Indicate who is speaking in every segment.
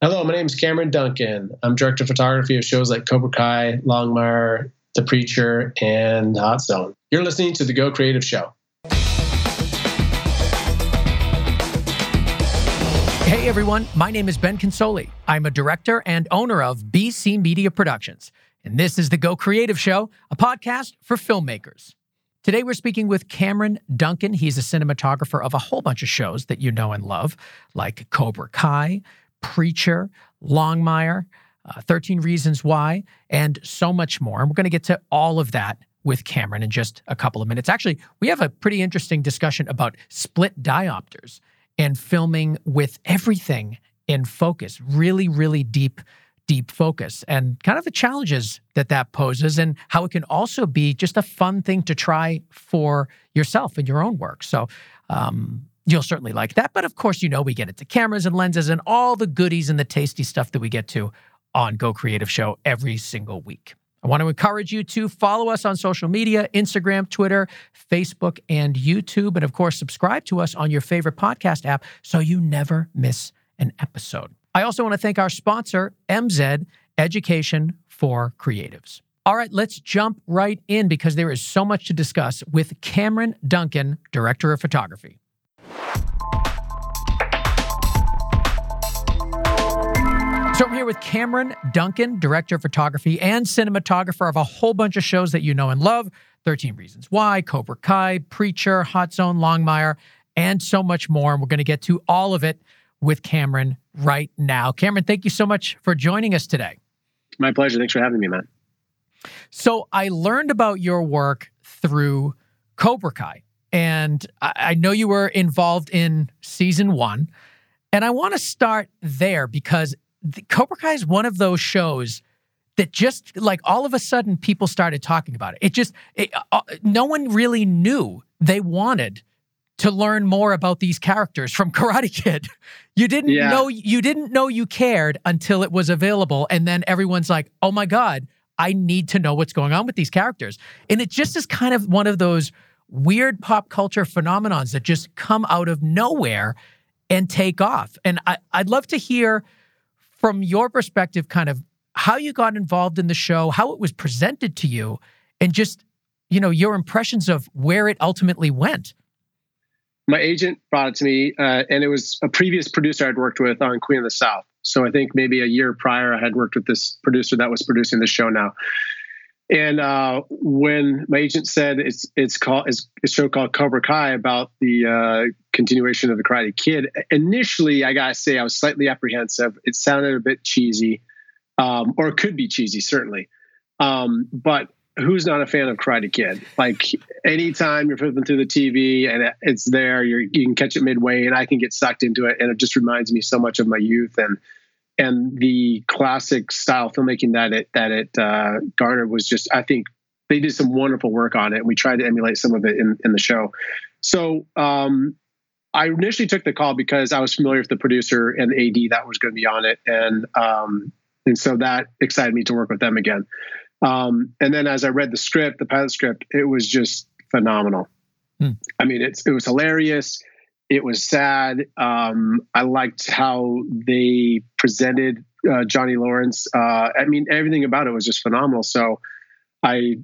Speaker 1: Hello, my name is Cameron Duncan. I'm director of photography of shows like Cobra Kai, Longmire, The Preacher, and Hot Zone. You're listening to the Go Creative Show.
Speaker 2: Hey everyone, my name is Ben Consoli. I'm a director and owner of BC Media Productions, and this is the Go Creative Show, a podcast for filmmakers. Today we're speaking with Cameron Duncan. He's a cinematographer of a whole bunch of shows that you know and love, like Cobra Kai, Preacher, Longmire, uh, 13 Reasons Why, and so much more. And we're going to get to all of that with Cameron in just a couple of minutes. Actually, we have a pretty interesting discussion about split diopters and filming with everything in focus, really, really deep, deep focus, and kind of the challenges that that poses, and how it can also be just a fun thing to try for yourself in your own work. So, um, You'll certainly like that. But of course, you know, we get into cameras and lenses and all the goodies and the tasty stuff that we get to on Go Creative Show every single week. I want to encourage you to follow us on social media Instagram, Twitter, Facebook, and YouTube. And of course, subscribe to us on your favorite podcast app so you never miss an episode. I also want to thank our sponsor, MZed Education for Creatives. All right, let's jump right in because there is so much to discuss with Cameron Duncan, Director of Photography. So I'm here with Cameron Duncan, director of photography and cinematographer of a whole bunch of shows that you know and love 13 Reasons Why, Cobra Kai, Preacher, Hot Zone, Longmire, and so much more. And we're going to get to all of it with Cameron right now. Cameron, thank you so much for joining us today.
Speaker 1: My pleasure. Thanks for having me, man.
Speaker 2: So I learned about your work through Cobra Kai. And I know you were involved in season one. And I want to start there because the, Cobra Kai is one of those shows that just like all of a sudden people started talking about it. It just, it, uh, no one really knew they wanted to learn more about these characters from Karate Kid. You didn't yeah. know you didn't know you cared until it was available and then everyone's like, "Oh my god, I need to know what's going on with these characters." And it just is kind of one of those weird pop culture phenomenons that just come out of nowhere and take off. And I, I'd love to hear from your perspective, kind of how you got involved in the show, how it was presented to you, and just, you know, your impressions of where it ultimately went.
Speaker 1: My agent brought it to me, uh, and it was a previous producer I'd worked with on Queen of the South. So I think maybe a year prior, I had worked with this producer that was producing the show now. And uh, when my agent said it's it's called it's a show called Cobra Kai about the uh, continuation of the Karate Kid, initially I gotta say I was slightly apprehensive. It sounded a bit cheesy, um, or it could be cheesy certainly. Um, but who's not a fan of Karate Kid? Like anytime you're flipping through the TV and it's there, you can catch it midway, and I can get sucked into it, and it just reminds me so much of my youth and and the classic style filmmaking that it that it uh, garnered was just I think they did some wonderful work on it. We tried to emulate some of it in, in the show. So um, I initially took the call because I was familiar with the producer and the AD that was going to be on it, and um, and so that excited me to work with them again. Um, and then as I read the script, the pilot script, it was just phenomenal. Hmm. I mean, it's it was hilarious it was sad. Um, I liked how they presented uh, Johnny Lawrence. Uh, I mean, everything about it was just phenomenal. So I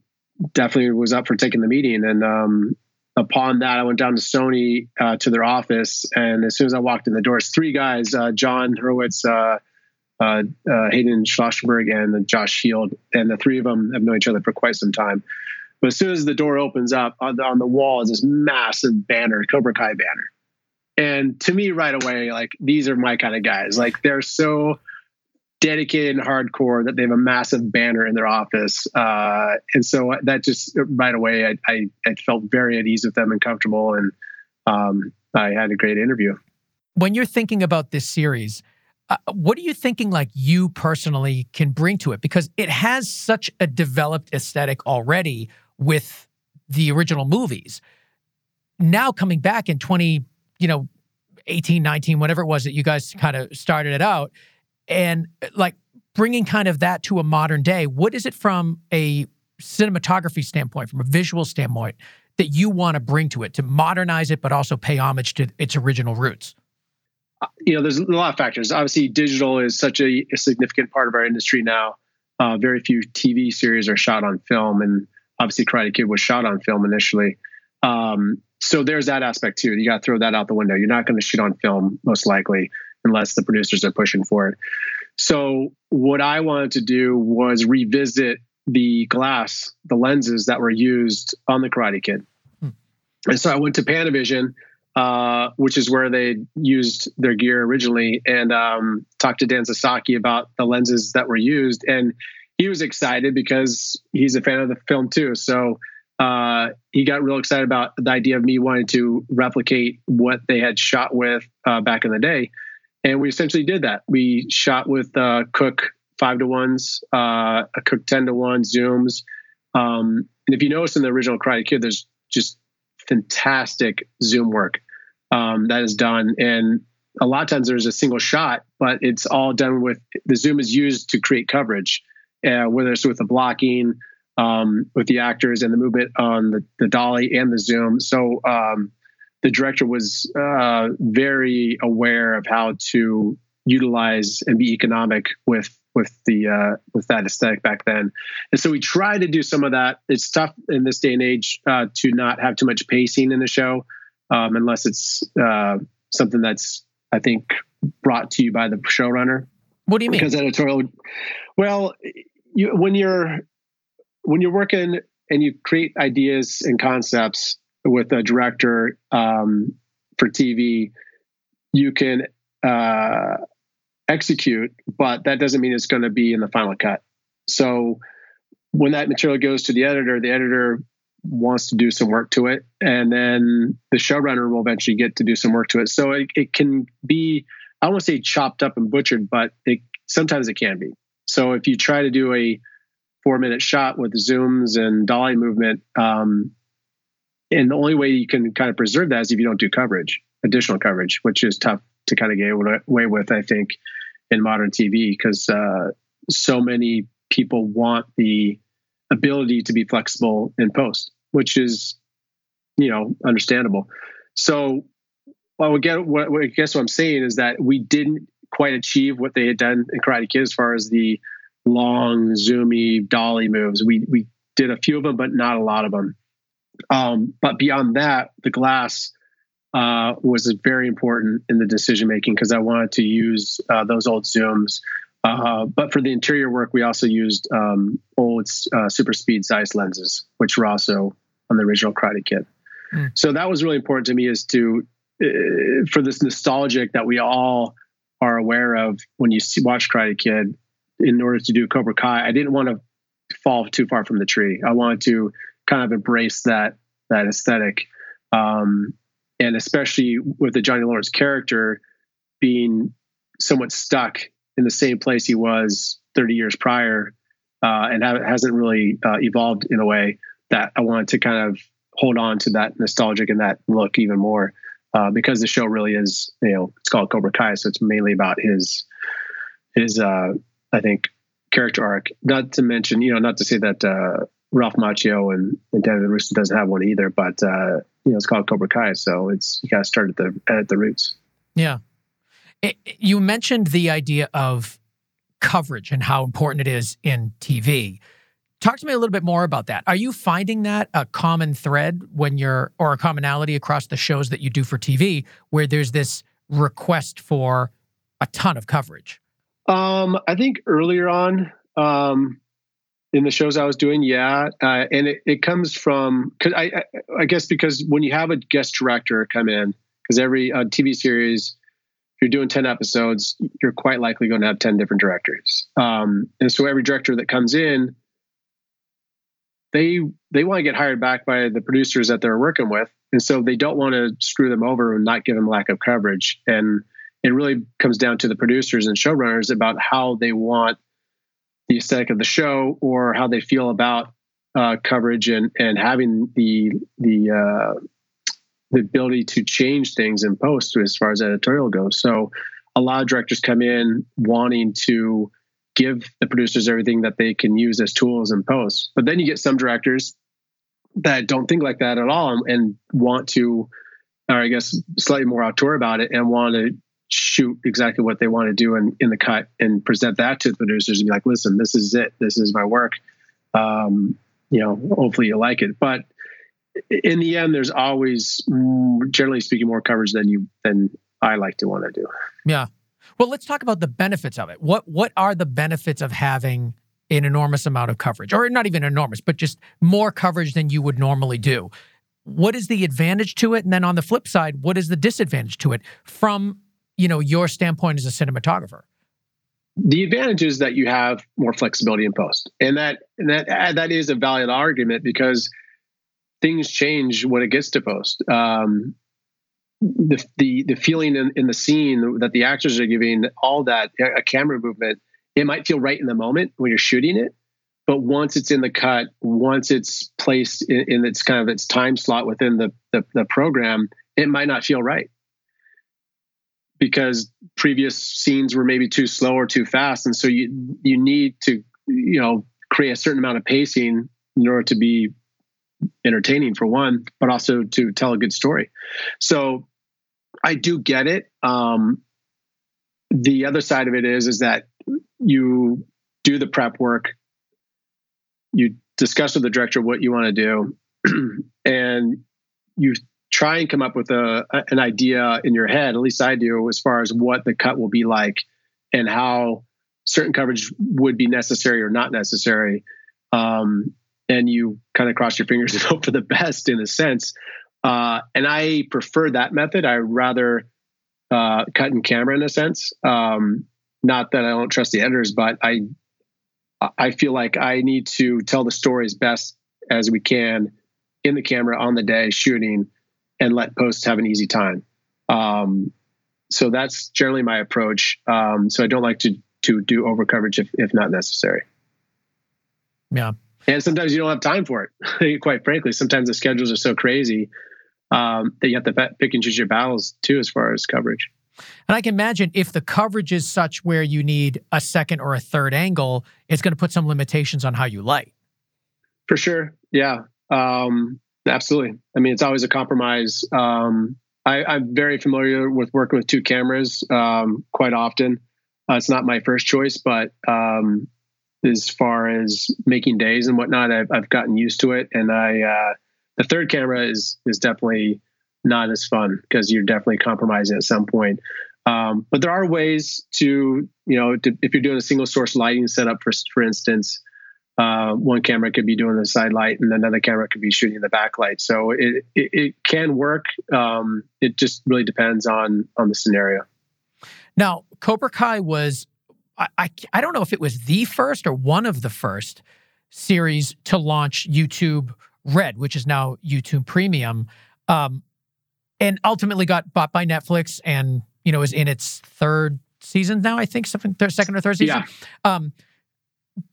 Speaker 1: definitely was up for taking the meeting. And um, upon that, I went down to Sony uh, to their office. And as soon as I walked in the doors, three guys, uh, Jon Hurwitz, uh, uh, Hayden Schlossberg, and Josh Heald, and the three of them have known each other for quite some time. But as soon as the door opens up, on the, on the wall is this massive banner, Cobra Kai banner and to me, right away, like these are my kind of guys. Like they're so dedicated and hardcore that they have a massive banner in their office. Uh, and so that just right away, I, I, I, felt very at ease with them and comfortable. And um, I had a great interview.
Speaker 2: When you're thinking about this series, uh, what are you thinking like you personally can bring to it? Because it has such a developed aesthetic already with the original movies. Now coming back in 20, you know, 18, 19, whatever it was that you guys kind of started it out. And like bringing kind of that to a modern day, what is it from a cinematography standpoint, from a visual standpoint, that you want to bring to it to modernize it, but also pay homage to its original roots?
Speaker 1: you know, there's a lot of factors. Obviously, digital is such a, a significant part of our industry now. Uh, very few TV series are shot on film, and obviously, Karate Kid was shot on film initially. Um, so there's that aspect too. You got to throw that out the window. You're not going to shoot on film most likely unless the producers are pushing for it. So what I wanted to do was revisit the glass, the lenses that were used on the Karate Kid. Hmm. And so I went to Panavision, uh, which is where they used their gear originally, and um, talked to Dan Sasaki about the lenses that were used. And he was excited because he's a fan of the film too. So uh, he got real excited about the idea of me wanting to replicate what they had shot with uh, back in the day. And we essentially did that. We shot with uh, Cooke five to ones, uh, a Cooke 10 to one, zooms. Um, and if you notice in the original Karate Kid, there's just fantastic zoom work um, that is done. And a lot of times there's a single shot, but it's all done with the zoom is used to create coverage, uh, whether it's with the blocking, um, with the actors and the movement on the, the dolly and the zoom. So um, the director was uh, very aware of how to utilize and be economic with with the uh, with that aesthetic back then. And so we try to do some of that. It's tough in this day and age uh, to not have too much pacing in the show, um, unless it's uh, something that's I think brought to you by the showrunner.
Speaker 2: What do you mean?
Speaker 1: Because editorial, well, you, when you're when you're working and you create ideas and concepts with a director um, for TV, you can uh, execute, but that doesn't mean it's going to be in the final cut. So when that material goes to the editor, the editor wants to do some work to it, and then the showrunner will eventually get to do some work to it. So it, it can be, I don't want to say chopped up and butchered, but it sometimes it can be. So if you try to do a four minute shot with zooms and dolly movement. Um, and the only way you can kind of preserve that is if you don't do coverage, additional coverage, which is tough to kind of get away with, I think, in modern TV because uh, so many people want the ability to be flexible in post, which is, you know, understandable. So, well, we get what, I guess what I'm saying is that we didn't quite achieve what they had done in Karate Kid as far as the long, zoomy dolly moves. We we did a few of them, but not a lot of them. Um, but beyond that, the glass uh, was very important in the decision making because I wanted to use uh, those old zooms. Uh, but for the interior work, we also used um, old uh, super speed Zeiss lenses, which were also on the original Karate Kid. Mm. So that was really important to me, is to uh, for this nostalgic that we all are aware of when you see, watch Karate Kid in order to do Cobra Kai, I didn't want to fall too far from the tree. I wanted to kind of embrace that that aesthetic, um, and especially with the Johnny Lawrence character being somewhat stuck in the same place he was 30 years prior, uh, and hasn't really uh, evolved in a way that I wanted to kind of hold on to that nostalgic and that look even more. Uh, because the show really is, you know, it's called Cobra Kai, so it's mainly about his his uh, I think, character arc. Not to mention, you know, not to say that uh, Ralph Macchio and, and Daniel LaRusso doesn't have one either, but uh, you know, it's called Cobra Kai, so it's you got to start at the at the roots.
Speaker 2: Yeah, it, you mentioned the idea of coverage and how important it is in TV. Talk to me a little bit more about that. Are you finding that a common thread when you're, or a commonality across the shows that you do for TV, where there's this request for a ton of coverage?
Speaker 1: Um, I think earlier on, um, in the shows I was doing, yeah, uh, and it, it comes from because I, I, I guess because when you have a guest director come in, because every uh, TV series, if you're doing ten episodes, you're quite likely going to have ten different directors, um, and so every director that comes in, they they want to get hired back by the producers that they're working with, and so they don't want to screw them over and not give them lack of coverage. And it really comes down to the producers and showrunners about how they want the aesthetic of the show or how they feel about uh, coverage and and having the the uh, the ability to change things in post as far as editorial goes. So a lot of directors come in wanting to give the producers everything that they can use as tools in post, but then you get some directors that don't think like that at all and, and want to, or I guess slightly more auteur about it and want to shoot exactly what they want to do in, in the cut and present that to the producers and be like, listen, this is it. This is my work. Um, you know, hopefully you like it. But in the end, there's always, generally speaking, more coverage than you than I like to want to do.
Speaker 2: Yeah. Well, let's talk about the benefits of it. What what are the benefits of having an enormous amount of coverage, or not even enormous, but just more coverage than you would normally do? What is the advantage to it? And then on the flip side, what is the disadvantage to it from you know your standpoint as a cinematographer?
Speaker 1: The advantage is that you have more flexibility in post, and that and that uh, that is a valid argument because things change when it gets to post. Um, the the the feeling in, in the scene that the actors are giving, all that a camera movement, it might feel right in the moment when you're shooting it, but once it's in the cut, once it's placed in, in its kind of its time slot within the, the the program, it might not feel right because previous scenes were maybe too slow or too fast, and so you you need to you know create a certain amount of pacing in order to be entertaining for one, but also to tell a good story. So I do get it. Um, the other side of it is is that you do the prep work, you discuss with the director what you want to do, and you try and come up with a an idea in your head. At least I do, as far as what the cut will be like and how certain coverage would be necessary or not necessary. Um, and you kind of cross your fingers and hope for the best in a sense. Uh, and I prefer that method. I rather uh, cut in camera in a sense. Um, not that I don't trust the editors, but I I feel like I need to tell the story as best as we can in the camera on the day shooting, and let posts have an easy time. Um, so that's generally my approach. Um, so I don't like to to do over coverage if if not necessary.
Speaker 2: Yeah.
Speaker 1: And sometimes you don't have time for it. Quite frankly, sometimes the schedules are so crazy um, that you have to pick and choose your battles too, as far as coverage.
Speaker 2: And I can imagine if the coverage is such where you need a second or a third angle, it's going to put some limitations on how you light.
Speaker 1: For sure. Yeah. Um, absolutely. I mean, it's always a compromise. Um, I, am very familiar with working with two cameras um, quite often. Uh, it's not my first choice, but um, as far as making days and whatnot. I've, I've gotten used to it, and I uh, the third camera is is definitely not as fun because you're definitely compromising at some point. Um, but there are ways to you know to, if you're doing a single source lighting setup for for instance. Uh, one camera could be doing the side light, and another camera could be shooting the backlight. So it, it, it can work. Um, it just really depends on on the scenario.
Speaker 2: Now, Cobra Kai was I, I, I don't know if it was the first or one of the first series to launch YouTube Red, which is now YouTube Premium, um, and ultimately got bought by Netflix and you know is in its third season now. I think something third, second or third season. Yeah. Um,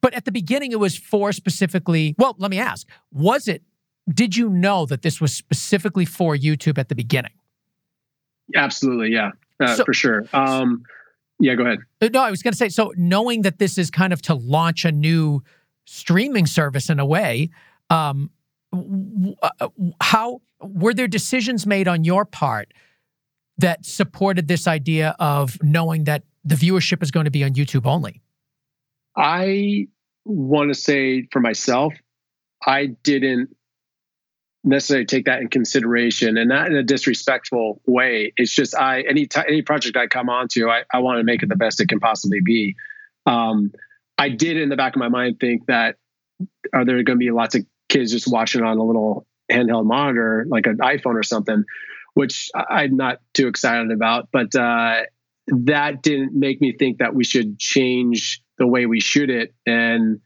Speaker 2: but at the beginning, it was for specifically. Well, let me ask: Was it? Did you know that this was specifically for YouTube at the beginning?
Speaker 1: Absolutely, yeah, uh, so, for sure. Um, yeah, go ahead. Uh,
Speaker 2: no, I was going to say so knowing that this is kind of to launch a new streaming service in a way, um, uh, how were there decisions made on your part that supported this idea of knowing that the viewership is going to be on YouTube only?
Speaker 1: I want to say for myself, I didn't necessarily take that in consideration and not in a disrespectful way. It's just I any t- any project I come onto, I, I want to make it the best it can possibly be. Um, I did in the back of my mind think that are there going to be lots of kids just watching on a little handheld monitor like an iPhone or something, which I'm not too excited about. But uh, that didn't make me think that we should change the way we shoot it and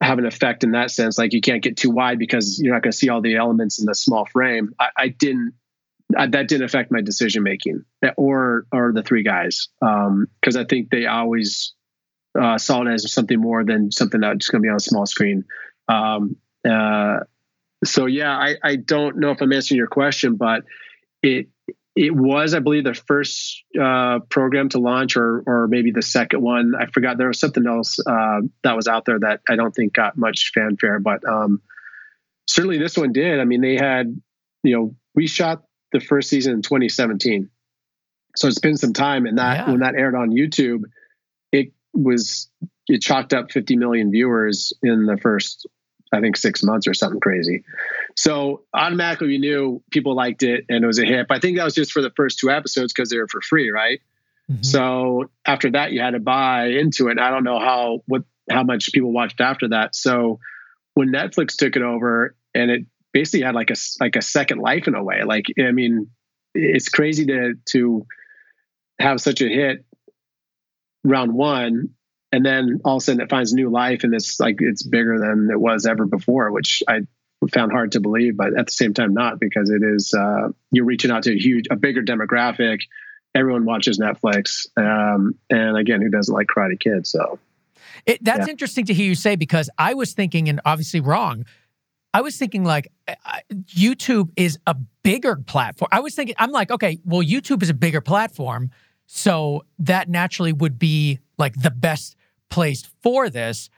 Speaker 1: have an effect in that sense. Like you can't get too wide because you're not going to see all the elements in the small frame. I, I didn't. I, that didn't affect my decision making, or or the three guys, because um, I think they always uh, saw it as something more than something that's going to be on a small screen. Um, uh, so yeah, I, I don't know if I'm answering your question, but it it was, I believe, the first uh, program to launch, or or maybe the second one. I forgot. There was something else uh, that was out there that I don't think got much fanfare, but um, certainly this one did. I mean, they had, you know, we shot the first season in 2017, So it's been some time, and that yeah. when that aired on YouTube, it was it chalked up 50 million viewers in the first I think six months or something crazy. So automatically we knew people liked it and it was a hit. But I think that was just for the first two episodes because they were for free, right? Mm-hmm. So after that you had to buy into it. I don't know how what how much people watched after that. So when Netflix took it over and it basically had like a like a second life in a way. Like I mean, it's crazy to to have such a hit round one and then all of a sudden it finds new life and it's like it's bigger than it was ever before which i found hard to believe but at the same time not because it is uh, you're reaching out to a huge a bigger demographic. Everyone watches netflix um, and again who doesn't like karate kid? So
Speaker 2: it, that's yeah. interesting to hear you say because i was thinking and obviously wrong i was thinking like youtube is a bigger platform. I was thinking i'm like okay well youtube is a bigger platform so that naturally would be like the best place for this,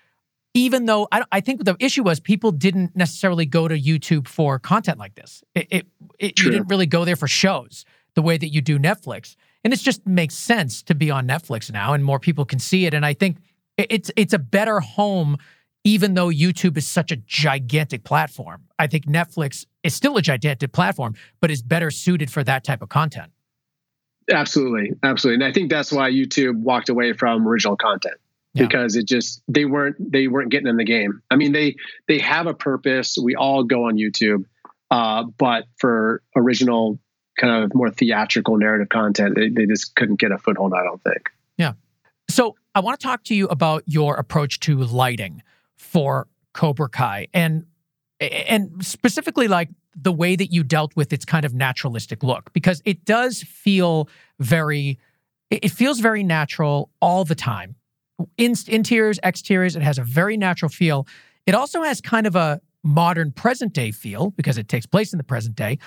Speaker 2: even though I, I, think the issue was people didn't necessarily go to YouTube for content like this. It, it, it you didn't really go there for shows the way that you do Netflix, and it just makes sense to be on Netflix now, and more people can see it. And I think it's it's a better home, even though YouTube is such a gigantic platform. I think Netflix is still a gigantic platform, but is better suited for that type of content.
Speaker 1: Absolutely, absolutely, and I think that's why YouTube walked away from original content yeah. because it just they weren't they weren't getting in the game. I mean they they have a purpose. We all go on YouTube, uh, but for original kind of more theatrical narrative content, they, they just couldn't get a foothold. I don't think.
Speaker 2: Yeah. So I want to talk to you about your approach to lighting for Cobra Kai and and specifically like the way that you dealt with its kind of naturalistic look because it does feel very it feels very natural all the time in, interiors, exteriors. It has a very natural feel. It also has kind of a modern present day feel because it takes place in the present day,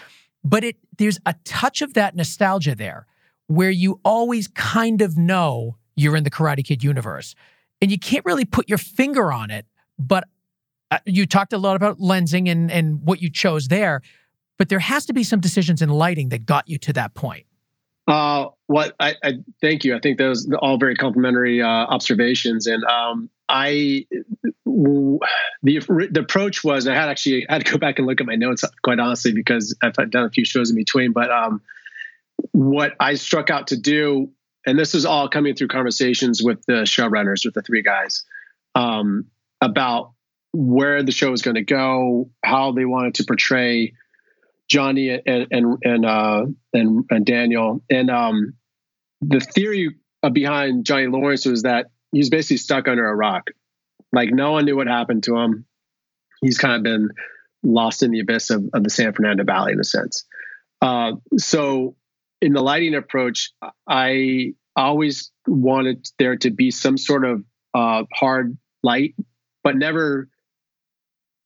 Speaker 2: but it there's a touch of that nostalgia there where you always kind of know you're in the Karate Kid universe. And you can't really put your finger on it, but uh, you talked a lot about lensing and and what you chose there, but there has to be some decisions in lighting that got you to that point.
Speaker 1: Uh, what I, I, thank you. I think those all very complimentary uh, observations, and um, I the the approach was I had actually I had to go back and look at my notes quite honestly because I've done a few shows in between. But um, what I struck out to do, and this is all coming through conversations with the showrunners, with the three guys, um, about where the show was going to go, how they wanted to portray Johnny and and and uh, and, and Daniel. And um, the theory behind Johnny Lawrence was that he's basically stuck under a rock. Like no one knew what happened to him. He's kind of been lost in the abyss of, of the San Fernando Valley in a sense. Uh, so in the lighting approach, I always wanted there to be some sort of uh, hard light, but never.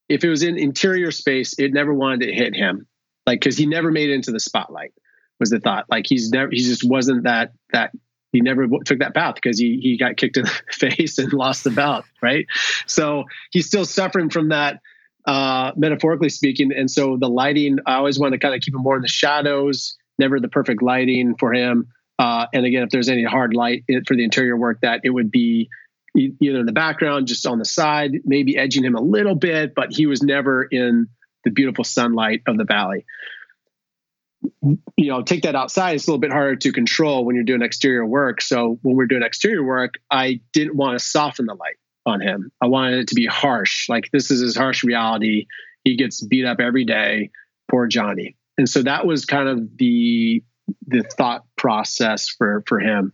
Speaker 1: If it was in interior space, it never wanted to hit him like because he never made it into the spotlight was the thought. Like he's never he just wasn't that that he never took that path because he he got kicked in the face and lost the bout right? So he's still suffering from that uh metaphorically speaking. And so the lighting i always want to kind of keep him more in the shadows never the perfect lighting for him. Uh and again if there's any hard light for the interior work that it would be either in the background just on the side maybe edging him a little bit but he was never in the beautiful sunlight of the valley. You know, take that outside, it's a little bit harder to control when you're doing exterior work. So when we're doing exterior work, I didn't want to soften the light on him. I wanted it to be harsh. Like this is his harsh reality. He gets beat up every day. Poor Johnny. And so that was kind of the the thought process for for him.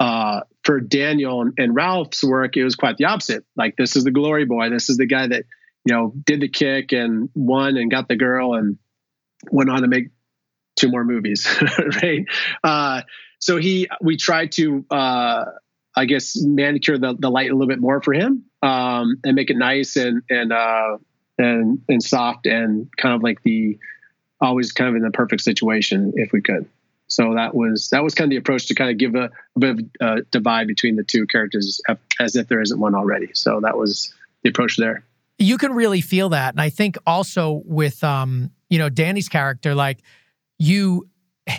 Speaker 1: Uh, for Daniel and, and Ralph's work, it was quite the opposite. Like this is the glory boy. This is the guy that you know, did the kick and won and got the girl and went on to make two more movies, right? Uh, so he, we tried to, uh, I guess, manicure the, the light a little bit more for him um, and make it nice and and uh, and and soft and kind of like the always kind of in the perfect situation if we could. So that was that was kind of the approach to kind of give a, a bit of a divide between the two characters as if there isn't one already. So that was the approach there
Speaker 2: you can really feel that. And I think also with um, you know, Danny's character, like you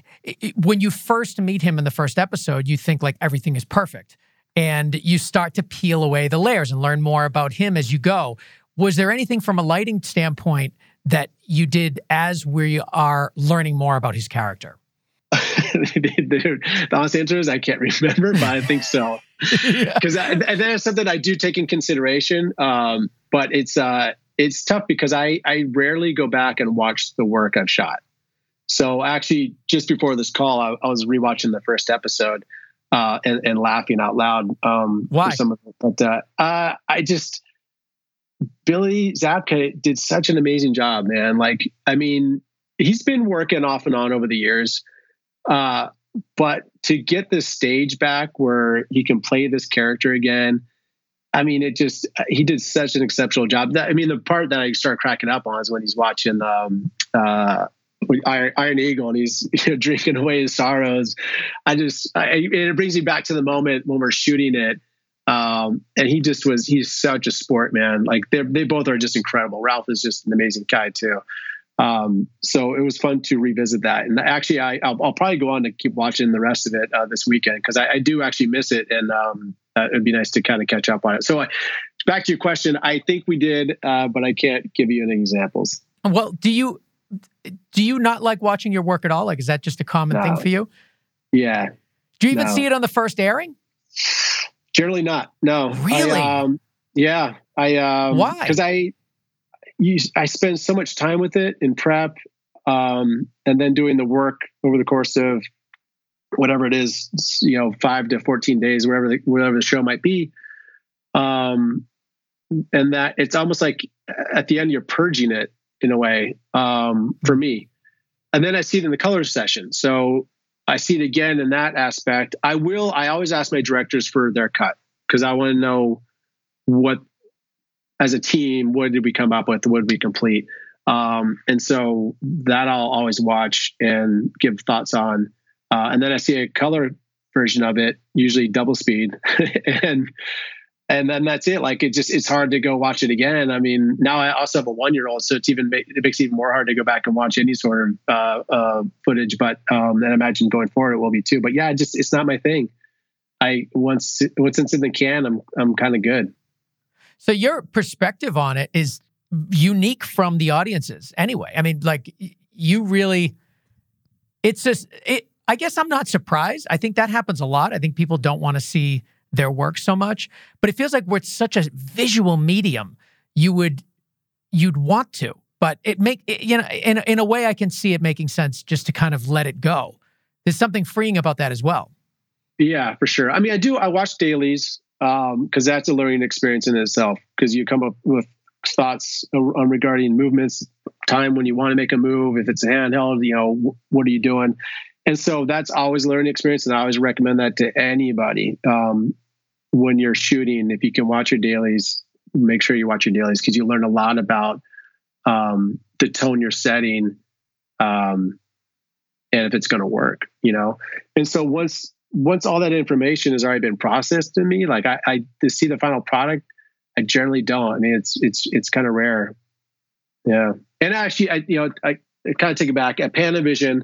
Speaker 2: when you first meet him in the first episode, you think like everything is perfect. And you start to peel away the layers and learn more about him as you go. Was there anything from a lighting standpoint that you did as we are learning more about his character?
Speaker 1: the honest answer is I can't remember, but I think so. Because yeah. that is something I do take in consideration. Um, but it's uh, it's tough because I I rarely go back and watch the work I've shot. So actually, just before this call, I, I was rewatching the first episode uh, and, and, laughing out loud. Um,
Speaker 2: Why? Some of
Speaker 1: it. But uh, uh, I just Billy Zabka did such an amazing job, man. Like, I mean, he's been working off and on over the years. Uh, but to get this stage back where he can play this character again, I mean, it just he did such an exceptional job. That, I mean, the part that I start cracking up on is when he's watching um, uh, Iron, Iron, Eagle and he's you know, drinking away his sorrows. I just I, it brings me back to the moment when we're shooting it. Um, and he just was he's such a sport man. Like they they both are just incredible. Ralph is just an amazing guy too. Um, so it was fun to revisit that. And actually, I, I'll, I'll probably go on to keep watching the rest of it uh, this weekend because I, I, do actually miss it, and um, uh, it'd be nice to kind of catch up on it. So, uh, back to your question, I think we did, uh, but I can't give you any examples.
Speaker 2: Well, do you do you not like watching your work at all? Like, is that just a common no. thing for you?
Speaker 1: Yeah.
Speaker 2: Do you even no. see it on the first airing?
Speaker 1: Generally not. No.
Speaker 2: Really?
Speaker 1: I, um, yeah. I um,
Speaker 2: why?
Speaker 1: Because I you, I spend so much time with it in prep, um, and then doing the work over the course of whatever it is, you know, five to fourteen days, whatever the, whatever the show might be. Um, and that it's almost like at the end you're purging it in a way um, for me. And then I see it in the color session. So I see it again in that aspect. I will. I always ask my directors for their cut because I want to know what as a team, what did we come up with? What did we complete? Um, and so that I'll always watch and give thoughts on. Uh, and then I see a color version of it, usually double speed, and and then that's it. Like it just it's hard to go watch it again. I mean, now I also have a one year old, so it's even it makes it even more hard to go back and watch any sort of uh, uh, footage. But um, and I imagine going forward it will be too. But yeah, just it's not my thing. I once once it's in the can, I'm I'm kind of good.
Speaker 2: So your perspective on it is unique from the audiences anyway. I mean, like you really, it's just, it, I guess I'm not surprised. I think that happens a lot. I think people don't want to see their work so much, but it feels like we're such a visual medium. You would, you'd want to, but it make, it, you know, in, in a way I can see it making sense just to kind of let it go. There's something freeing about that as well.
Speaker 1: Yeah, for sure. I mean, I do, I watch dailies because um, that's a learning experience in itself. Because you come up with thoughts on regarding movements, time when you want to make a move, if it's handheld, you know, what are you doing? And so that's always a learning experience, and I always recommend that to anybody um, when you're shooting. If you can watch your dailies, make sure you watch your dailies because you learn a lot about um, the tone you're setting, um, and if it's going to work, you know. And so once once all that information has already been processed in me, like I, I to see the final product, I generally don't. I mean, it's it's it's kind of rare. Yeah, and actually, I you know I, I kind of take it back at Panavision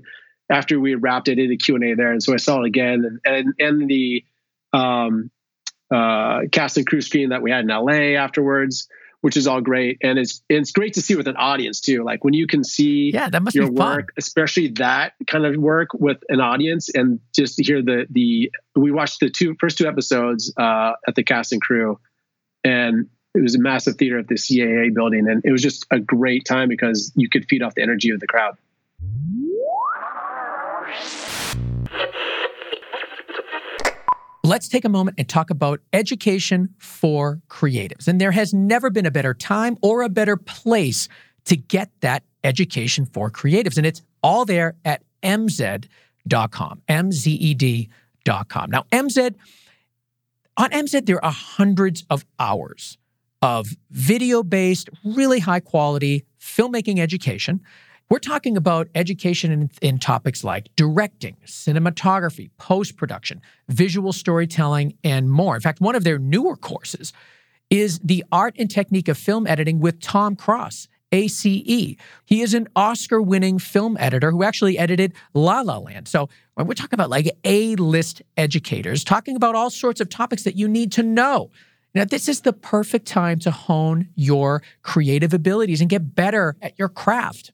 Speaker 1: after we wrapped it in the Q and A there, and so I saw it again, and and, and the um, uh, cast and crew screen that we had in LA afterwards which is all great. And it's it's great to see with an audience too. Like when you can see
Speaker 2: yeah, that must
Speaker 1: your
Speaker 2: be
Speaker 1: work, especially that kind of work with an audience, and just to hear the the we watched the two first two episodes uh, at the cast and crew, and it was a massive theater at the CAA building, and it was just a great time because you could feed off the energy of the crowd.
Speaker 2: Let's take a moment and talk about education for creatives. And there has never been a better time or a better place to get that education for creatives. And it's all there at mzed.com, M-Z-E-D.com. Now, MZed, on MZed, there are hundreds of hours of video based, really high quality filmmaking education we're talking about education in, in topics like directing, cinematography, post production, visual storytelling, and more. In fact, one of their newer courses is the art and technique of film editing with Tom Cross. ACE. He is an Oscar winning film editor who actually edited La La Land. So when we're talking about like A list educators, talking about all sorts of topics that you need to know. Now, this is the perfect time to hone your creative abilities and get better at your craft.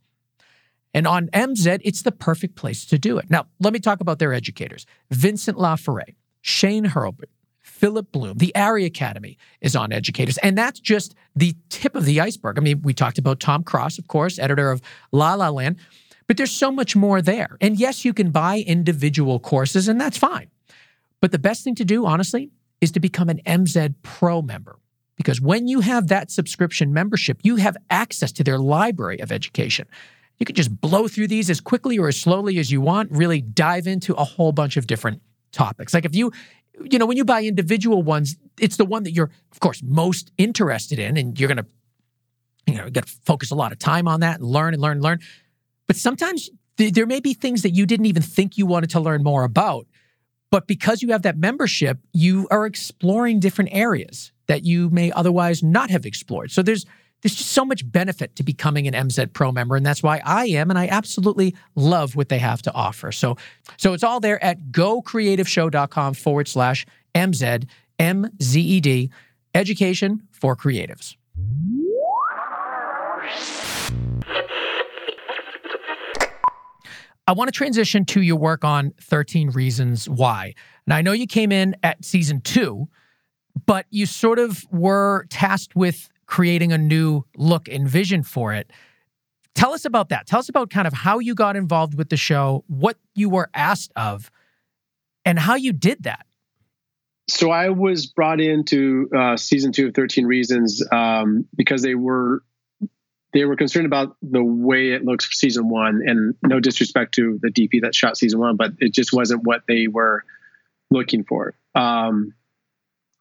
Speaker 2: And on MZed, it's the perfect place to do it. Now, let me talk about their educators Vincent LaForêt, Shane Hurlbut, Philip Bloom. The ARRI Academy is on educators. And that's just the tip of the iceberg. I mean, we talked about Tom Cross, of course, editor of La La Land, but there's so much more there. And yes, you can buy individual courses, and that's fine. But the best thing to do, honestly, is to become an MZed Pro member. Because when you have that subscription membership, you have access to their library of education. You can just blow through these as quickly or as slowly as you want, really dive into a whole bunch of different topics. Like if you, you know, when you buy individual ones, it's the one that you're, of course, most interested in, and you're going to, you know, got to focus a lot of time on that and learn and learn and learn. But sometimes th- there may be things that you didn't even think you wanted to learn more about. But because you have that membership, you are exploring different areas that you may otherwise not have explored. So there's there's just so much benefit to becoming an MZed Pro member, and that's why I am, and I absolutely love what they have to offer. So, so it's all there at gocreativeshow.com forward slash MZed, M-Z-E-D, education for creatives. I want to transition to your work on 13 Reasons Why. Now, I know you came in at season two, but you sort of were tasked with creating a new look and vision for it. Tell us about that. Tell us about kind of how you got involved with the show, what you were asked of, and how you did that.
Speaker 1: So I was brought into uh, season two of Thirteen Reasons um, because they were they were concerned about the way it looks for season one. And no disrespect to the DP that shot season one, but it just wasn't what they were looking for. Um,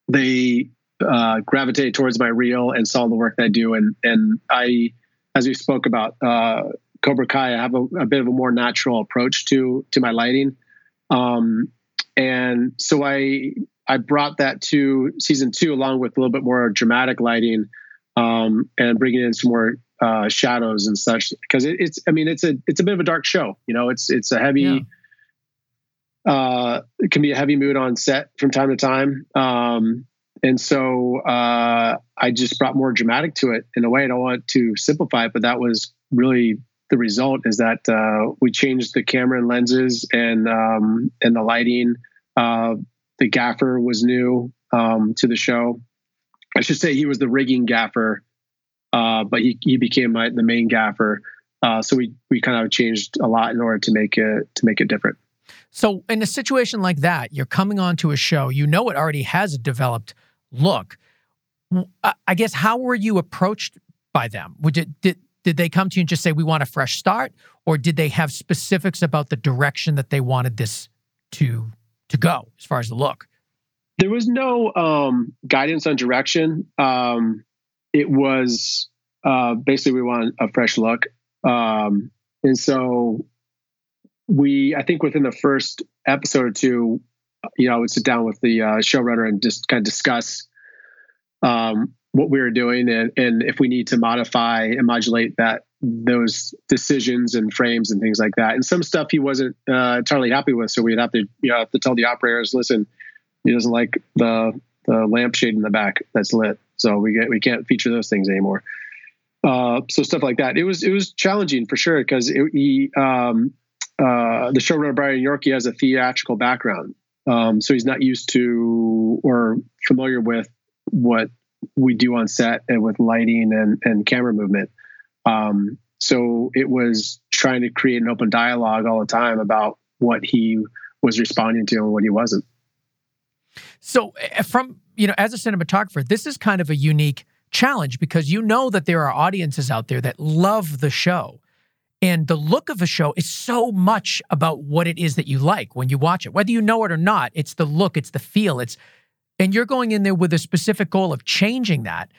Speaker 1: they uh, gravitated towards my reel and saw the work that I do. And and I, as we spoke about uh, Cobra Kai, I have a, a, bit of a more natural approach to to my lighting. Um, and so I I brought that to season two along with a little bit more dramatic lighting um, and bringing in some more uh, shadows and such because it, it's I mean it's a it's a bit of a dark show. You know, it's it's a heavy. Yeah. Uh, it can be a heavy mood on set from time to time. Um, and so uh, I just brought more dramatic to it in a way. I don't want to simplify it, but that was really the result is that uh, we changed the camera and lenses and um, and the lighting. Uh, the gaffer was new um, to the show. I should say he was the rigging gaffer, uh, but he he became my, the main gaffer. Uh, so we we kind of changed a lot in order to make it to make it different.
Speaker 2: So in a situation like that, you're coming onto a show. You know it already has a developed look. I guess how were you approached by them? It, did did they come to you and just say we want a fresh start, or did they have specifics about the direction that they wanted this to to go as far as the look?
Speaker 1: There was no um, guidance on direction. Um, it was uh, basically we want a fresh look, um, and so we I think within the first episode or two, you know, I would sit down with the uh, showrunner and just kind of discuss um, what we were doing and, and if we need to modify and modulate that those decisions and frames and things like that. And some stuff he wasn't uh, entirely happy with, so we'd have to you know have to tell the operators, listen, he doesn't like the the lampshade in the back that's lit, so we get we can't feature those things anymore. Uh, so stuff like that. It was it was challenging for sure because he um, uh, the showrunner Brian Yorkey has a theatrical background, um, so he's not used to or familiar with what we do on set and with lighting and, and camera movement. Um, so it was trying to create an open dialogue all the time about what he was responding to and what he wasn't.
Speaker 2: So eh, from, you know, as a cinematographer, this is kind of a unique challenge because you know that there are audiences out there that love the show. And the look of a show is so much about what it is that you like when you watch it. Whether you know it or not, it's the look, it's the feel, it's and you're going in there with a specific goal of changing that.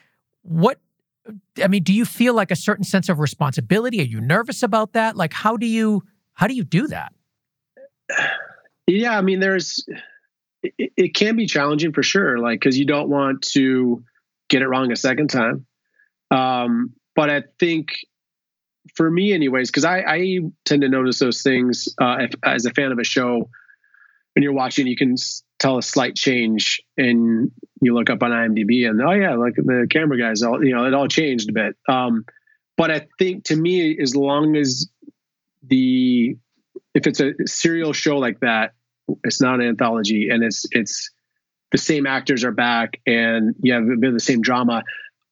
Speaker 2: What I mean, do you feel like a certain sense of responsibility? Are you nervous about that? Like how do you how do you do that?
Speaker 1: Yeah, I mean there's it, it can be challenging for sure like cuz you don't want to get it wrong a second time. Um but I think for me, anyways, because I, I tend to notice those things uh, if, as a fan of a show. When you're watching, you can tell a slight change, and you look up on IMDb, and oh yeah, like the camera guys, all you know, it all changed a bit. Um, but I think to me, as long as the if it's a serial show like that, it's not an anthology, and it's it's the same actors are back, and you have a bit of the same drama.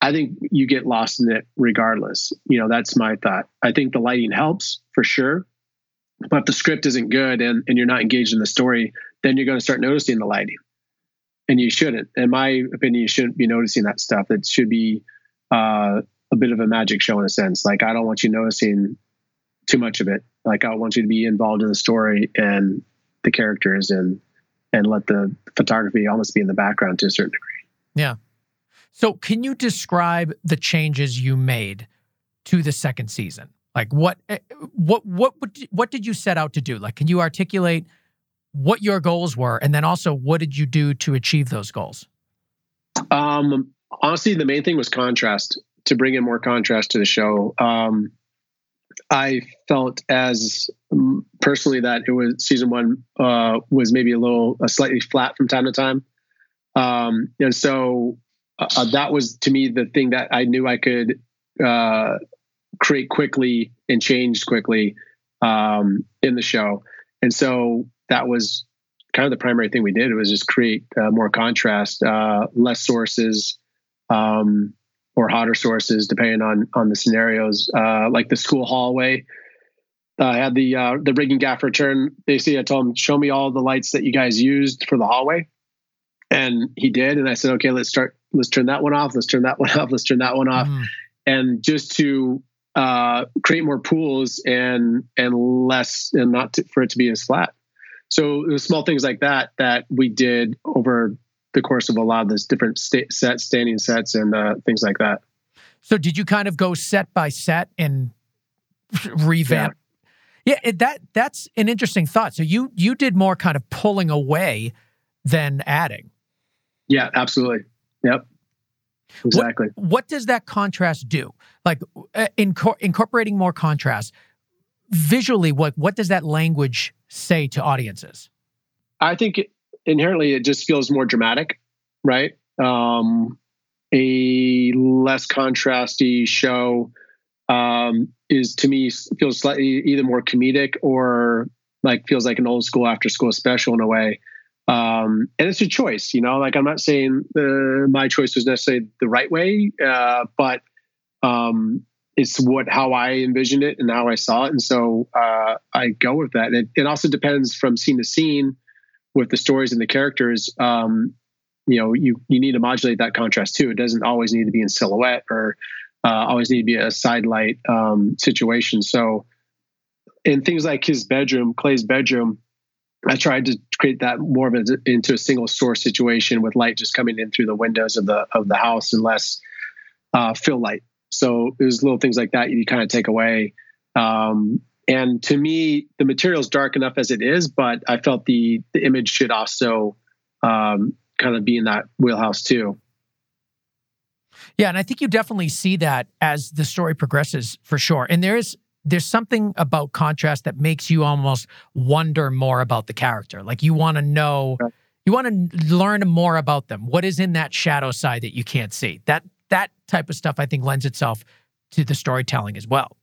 Speaker 1: I think you get lost in it regardless. You know, that's my thought. I think the lighting helps for sure, but if the script isn't good and, and you're not engaged in the story, then you're going to start noticing the lighting, and you shouldn't. In my opinion, you shouldn't be noticing that stuff. It should be uh, a bit of a magic show in a sense. Like I don't want you noticing too much of it. Like I want you to be involved in the story and the characters and and let the photography almost be in the background to a certain degree.
Speaker 2: Yeah. So can you describe the changes you made to the second season? Like what eh, what what what did you set out to do? Like can you articulate what your goals were and then also what did you do to achieve those goals?
Speaker 1: Um honestly the main thing was contrast to bring in more contrast to the show. Um I felt as um, personally that it was season one uh, was maybe a little a slightly flat from time to time, um, and so uh, uh, that was to me the thing that I knew I could uh, create quickly and change quickly um, in the show, and so that was kind of the primary thing we did. It was just create uh, more contrast, uh, less sources. Um, or hotter sources depending on on the scenarios. Uh, like the school hallway, I had the the rigging gaffer turn. Basically, I told him, "Show me all the lights that you guys used for the hallway," and he did. And I said, "Okay, let's start. Let's turn that one off. Let's turn that one off. Let's turn that one off." Mm. And just to uh, create more pools and and less and not to, for it to be as flat. So it was small things like that that we did over the course of a lot of those different sta- sets, standing sets, and uh, things like that.
Speaker 2: So, did you kind of go set by set and revamp? Yeah, yeah that that's an interesting thought. So you you did more kind of pulling away than adding.
Speaker 1: Yeah, absolutely. Yep. Exactly.
Speaker 2: What, what does that contrast do? Like uh, inco- incorporating more contrast visually. What what does that language say to audiences?
Speaker 1: I think inherently it just feels more dramatic, right? Um, a less contrasty show um, is to me feels slightly either more comedic or like feels like an old school after school special in a way. Um, and it's a choice, you know. Like I'm not saying uh, my choice was necessarily the right way, uh, but um, it's what how I envisioned it and how I saw it, and so uh, I go with that. It, it also depends from scene to scene with the stories and the characters, um, you know, you you need to modulate that contrast too. It doesn't always need to be in silhouette or uh, always need to be a side light um, situation. So, in things like his bedroom, Clay's bedroom, I tried to create that more of a, into a single source situation with light just coming in through the windows of the of the house and less uh, fill light. So there's little things like that you kind of take away. Um, and to me, the material is dark enough as it is, but I felt the the image should also um, kind of be in that wheelhouse too.
Speaker 2: Yeah, and I think you definitely see that as the story progresses for sure. And there's there's something about contrast that makes you almost wonder more about the character. Like you want to know, you want to learn more about them. What is in that shadow side that you can't see? That that type of stuff I think lends itself to the storytelling as well.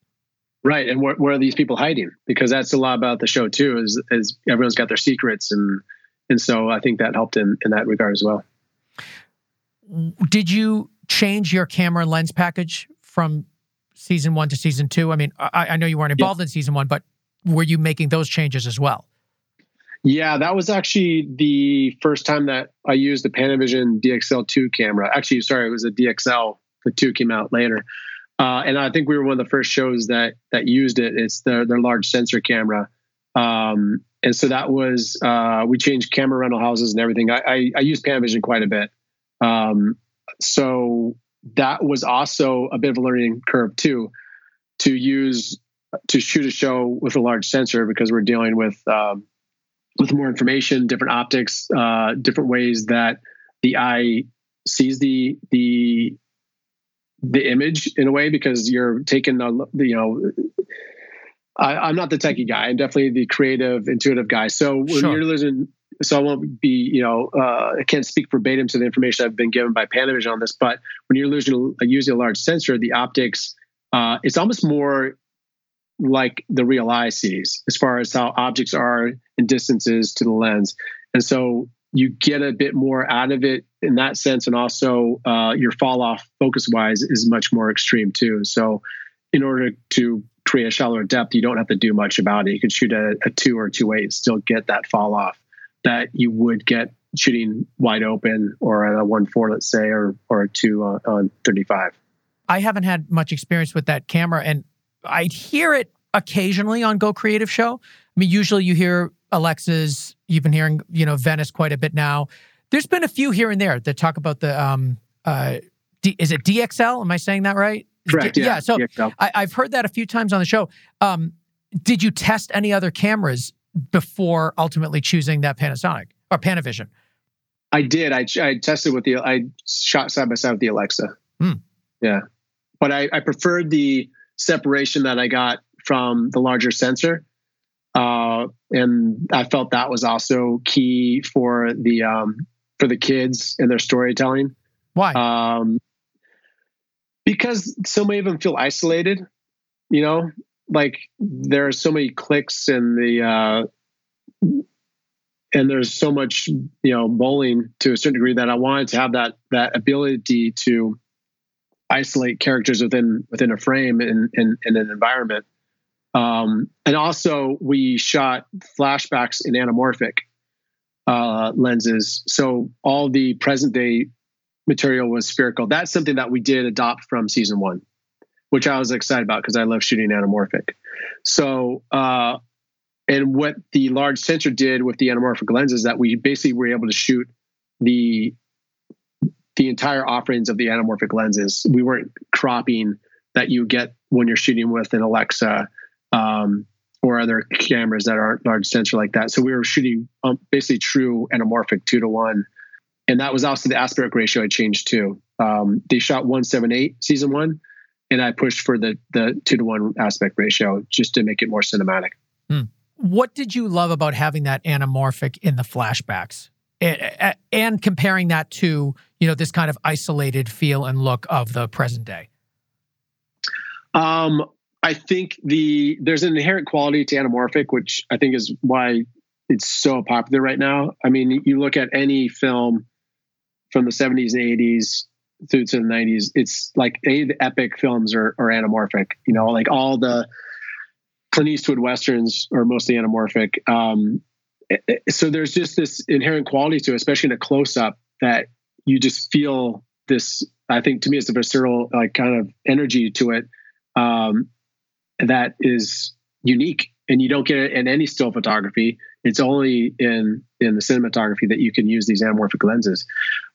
Speaker 1: Right, and where, where, are these people hiding? Because that's a lot about the show too. Is is everyone's got their secrets, and and so I think that helped in in that regard as well.
Speaker 2: Did you change your camera lens package from season one to season two? I mean, I, I know you weren't involved in season one, but were you making those changes as well?
Speaker 1: Yeah, that was actually the first time that I used the Panavision DXL2 camera. Actually, sorry, it was a DXL. The two came out later. Uh, and I think we were one of the first shows that that used it. It's their their large sensor camera, um, and so that was uh, we changed camera rental houses and everything. I, I, I use Panavision quite a bit, um, so that was also a bit of a learning curve too, to use to shoot a show with a large sensor because we're dealing with um, with more information, different optics, uh, different ways that the eye sees the the the image in a way because you're taking the you know I, am not the techie guy. I'm definitely the creative, intuitive guy. So when sure. you're losing, so I won't be, you know, uh, I can't speak verbatim to the information I've been given by Panavision on this. But when you're losing, using a large sensor, the optics, uh, it's almost more like the real eye sees as far as how objects are in distances to the lens. And so you get a bit more out of it in that sense. And also uh, your fall off focus wise is much more extreme too. So in order to create a shallower depth, you don't have to do much about it. You can shoot a, a two or two eight and still get that fall off that you would get shooting wide open or at a one four, let's say, or or a two on, on 35.
Speaker 2: I haven't had much experience with that camera and I hear it occasionally on Go Creative Show. I mean, usually you hear Alexa's, you've been hearing, you know, Venice quite a bit now. There's been a few here and there that talk about the, um, uh, D, is it DXL? Am I saying that right?
Speaker 1: Correct.
Speaker 2: D, yeah. yeah. So I, have heard that a few times on the show. Um, did you test any other cameras before ultimately choosing that Panasonic or Panavision?
Speaker 1: I did. I, I tested with the, I shot side by side with the Alexa. Hmm. Yeah. But I, I preferred the separation that I got from the larger sensor. Uh, and I felt that was also key for the um, for the kids and their storytelling.
Speaker 2: Why?
Speaker 1: Um, because so many of them feel isolated. You know, like there are so many clicks and the uh, and there's so much you know bowling to a certain degree that I wanted to have that that ability to isolate characters within within a frame in in, in an environment um, and also, we shot flashbacks in anamorphic uh, lenses. So all the present day material was spherical. That's something that we did adopt from season one, which I was excited about because I love shooting anamorphic. So, uh, and what the large sensor did with the anamorphic lenses is that we basically were able to shoot the the entire offerings of the anamorphic lenses. We weren't cropping that you get when you're shooting with an Alexa um, or other cameras that aren't large sensor like that. So we were shooting um, basically true anamorphic two to one. And that was also the aspect ratio I changed too. Um, they shot 178 season one, and I pushed for the the two to one aspect ratio just to make it more cinematic.
Speaker 2: Hmm. What did you love about having that anamorphic in the flashbacks? And, and comparing that to you know this kind of isolated feel and look of the present day
Speaker 1: um, I think the there's an inherent quality to anamorphic, which I think is why it's so popular right now. I mean, you look at any film from the 70s and 80s through to the 90s, it's like of the epic films are, are anamorphic. You know, like all the Clint Eastwood westerns are mostly anamorphic. Um, so there's just this inherent quality to it, especially in a close up, that you just feel this. I think to me, it's a visceral like kind of energy to it. Um, that is unique and you don't get it in any still photography it's only in in the cinematography that you can use these anamorphic lenses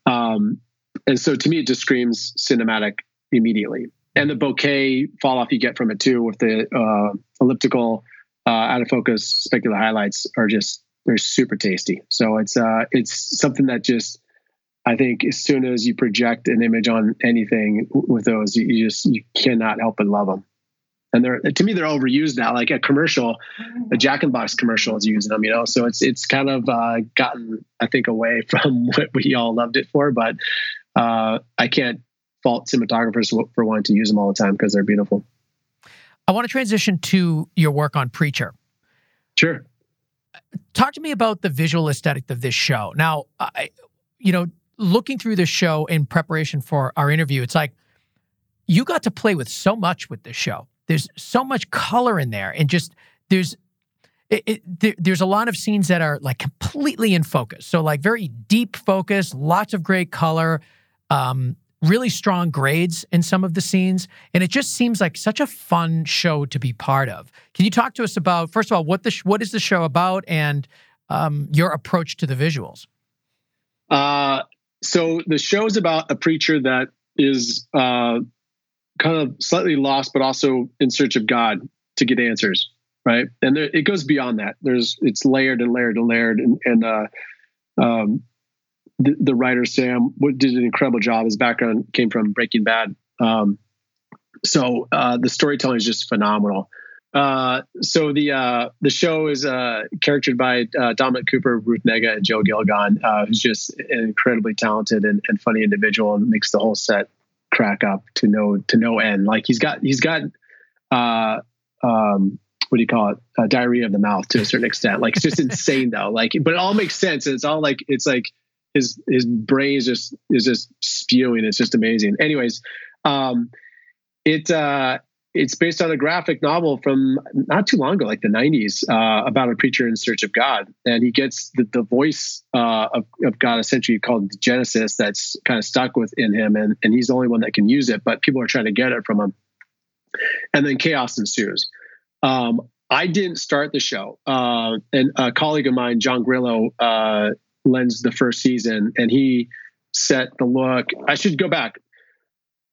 Speaker 1: um, and so to me it just screams cinematic immediately and the bokeh fall off you get from it too with the uh, elliptical uh, out of focus specular highlights are just they're super tasty so it's uh it's something that just I think as soon as you project an image on anything with those, you just you cannot help but love them and they're to me they're overused now. Like a commercial, a Jack in Box commercial is using them, you know. So it's it's kind of uh, gotten I think away from what we all loved it for, but uh, I can't fault cinematographers for wanting to use them all the time because they're beautiful.
Speaker 2: I want to transition to your work on Preacher.
Speaker 1: Sure.
Speaker 2: Talk to me about the visual aesthetic of this show. Now, I, you know, looking through this show in preparation for our interview, it's like you got to play with so much with this show there's so much color in there and just there's it, it, there, there's a lot of scenes that are like completely in focus so like very deep focus lots of great color um, really strong grades in some of the scenes and it just seems like such a fun show to be part of can you talk to us about first of all what the what is the show about and um, your approach to the visuals
Speaker 1: uh, so the show is about a preacher that is uh, kind of slightly lost, but also in search of God to get answers, right? And there, it goes beyond that. There's it's layered and layered and layered, and, and uh, um, the, the, writer Sam did an incredible job. His background came from Breaking Bad, Um, so uh, the storytelling is just phenomenal. Uh, so the uh, the show is uh, charactered by uh, Dominic Cooper, Ruth Negga, and Joe Gilgun, uh, who's just an incredibly talented and, and, funny individual, and makes the whole set crack up to no to no end. Like he's got he's got uh, um, what do you call it? diarrhea of the mouth to a certain extent. Like it's just insane though. Like, but it all makes sense. And it's all like it's like his his brain is just is just spewing. It's just amazing. Anyways, um, it uh, it's based on a graphic novel from not too long ago, like the 90s, uh, about a preacher in search of God. And he gets the, the voice uh, of, of, God essentially called Genesis that's kind of stuck within him. And, and he's the only one that can use it, but people are trying to get it from him. And then chaos ensues. Um, I didn't start the show. Uh, and a colleague of mine, John Grillo, uh, lends the first season and he set the look. I should go back.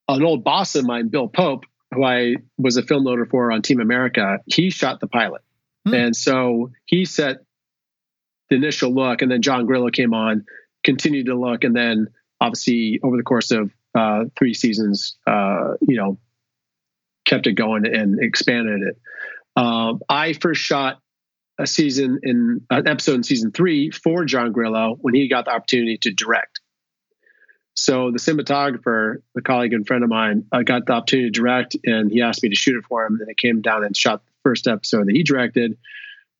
Speaker 1: An old boss of mine, Bill Pope, who I was a film loader for on Team America, he shot the pilot. Hmm. And so he set the initial look, and then John Grillo came on, continued to look, and then obviously over the course of uh, three seasons, uh, you know, kept it going and expanded it. Uh, I first shot a season in an episode in season three for John Grillo when he got the opportunity to direct. So the cinematographer, a colleague and friend of mine, I got the opportunity to direct, and he asked me to shoot it for him. And I came down and shot the first episode that he directed,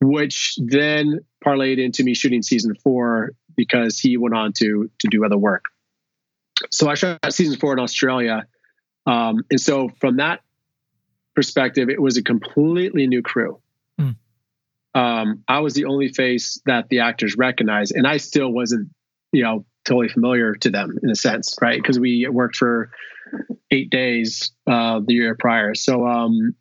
Speaker 1: which then parlayed into me shooting season four because he went on to to do other work. So I shot season four in Australia, um, and so from that perspective, it was a completely new crew. Um, I was the only face that the actors recognized, and I still wasn't, you know, totally familiar to them in a sense, right? Because we worked for eight days uh, the year prior. So um,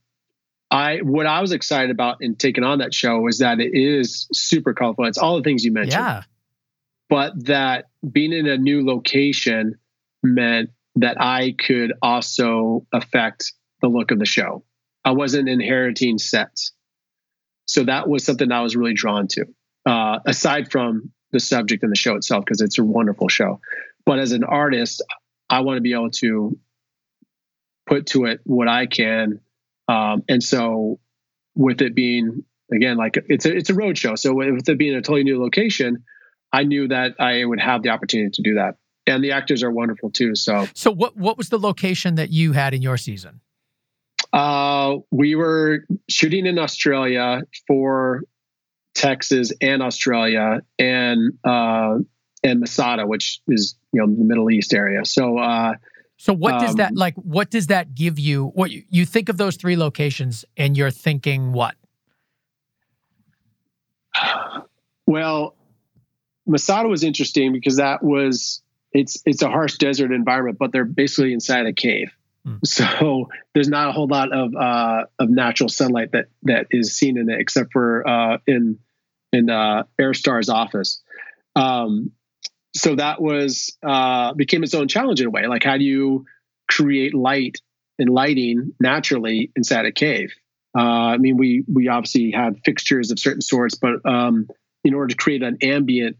Speaker 1: I what I was excited about in taking on that show was that it is super colorful. It's all the things you mentioned.
Speaker 2: Yeah.
Speaker 1: But that being in a new location meant that I could also affect the look of the show. I wasn't inheriting sets. So that was something I was really drawn to. Uh, aside from the subject and the show itself because it's a wonderful show. But as an artist, I want to be able to put to it what I can. Um, and so, with it being again like it's a it's a road show, so with it being a totally new location, I knew that I would have the opportunity to do that. And the actors are wonderful too. So,
Speaker 2: so what what was the location that you had in your season?
Speaker 1: Uh, we were shooting in Australia for Texas and Australia and uh, and Masada, which is you know the Middle East area. So uh,
Speaker 2: so what does um, that like? What does that give you? What you, you think of those three locations, and you're thinking what?
Speaker 1: Well, Masada was interesting because that was it's it's a harsh desert environment, but they're basically inside a cave. Hmm. So there's not a whole lot of uh, of natural sunlight that that is seen in it, except for uh, in in uh, Herr Starr's office. Um, so that was uh, became its own challenge in a way. Like, how do you create light and lighting naturally inside a cave? Uh, I mean, we we obviously had fixtures of certain sorts, but um, in order to create an ambient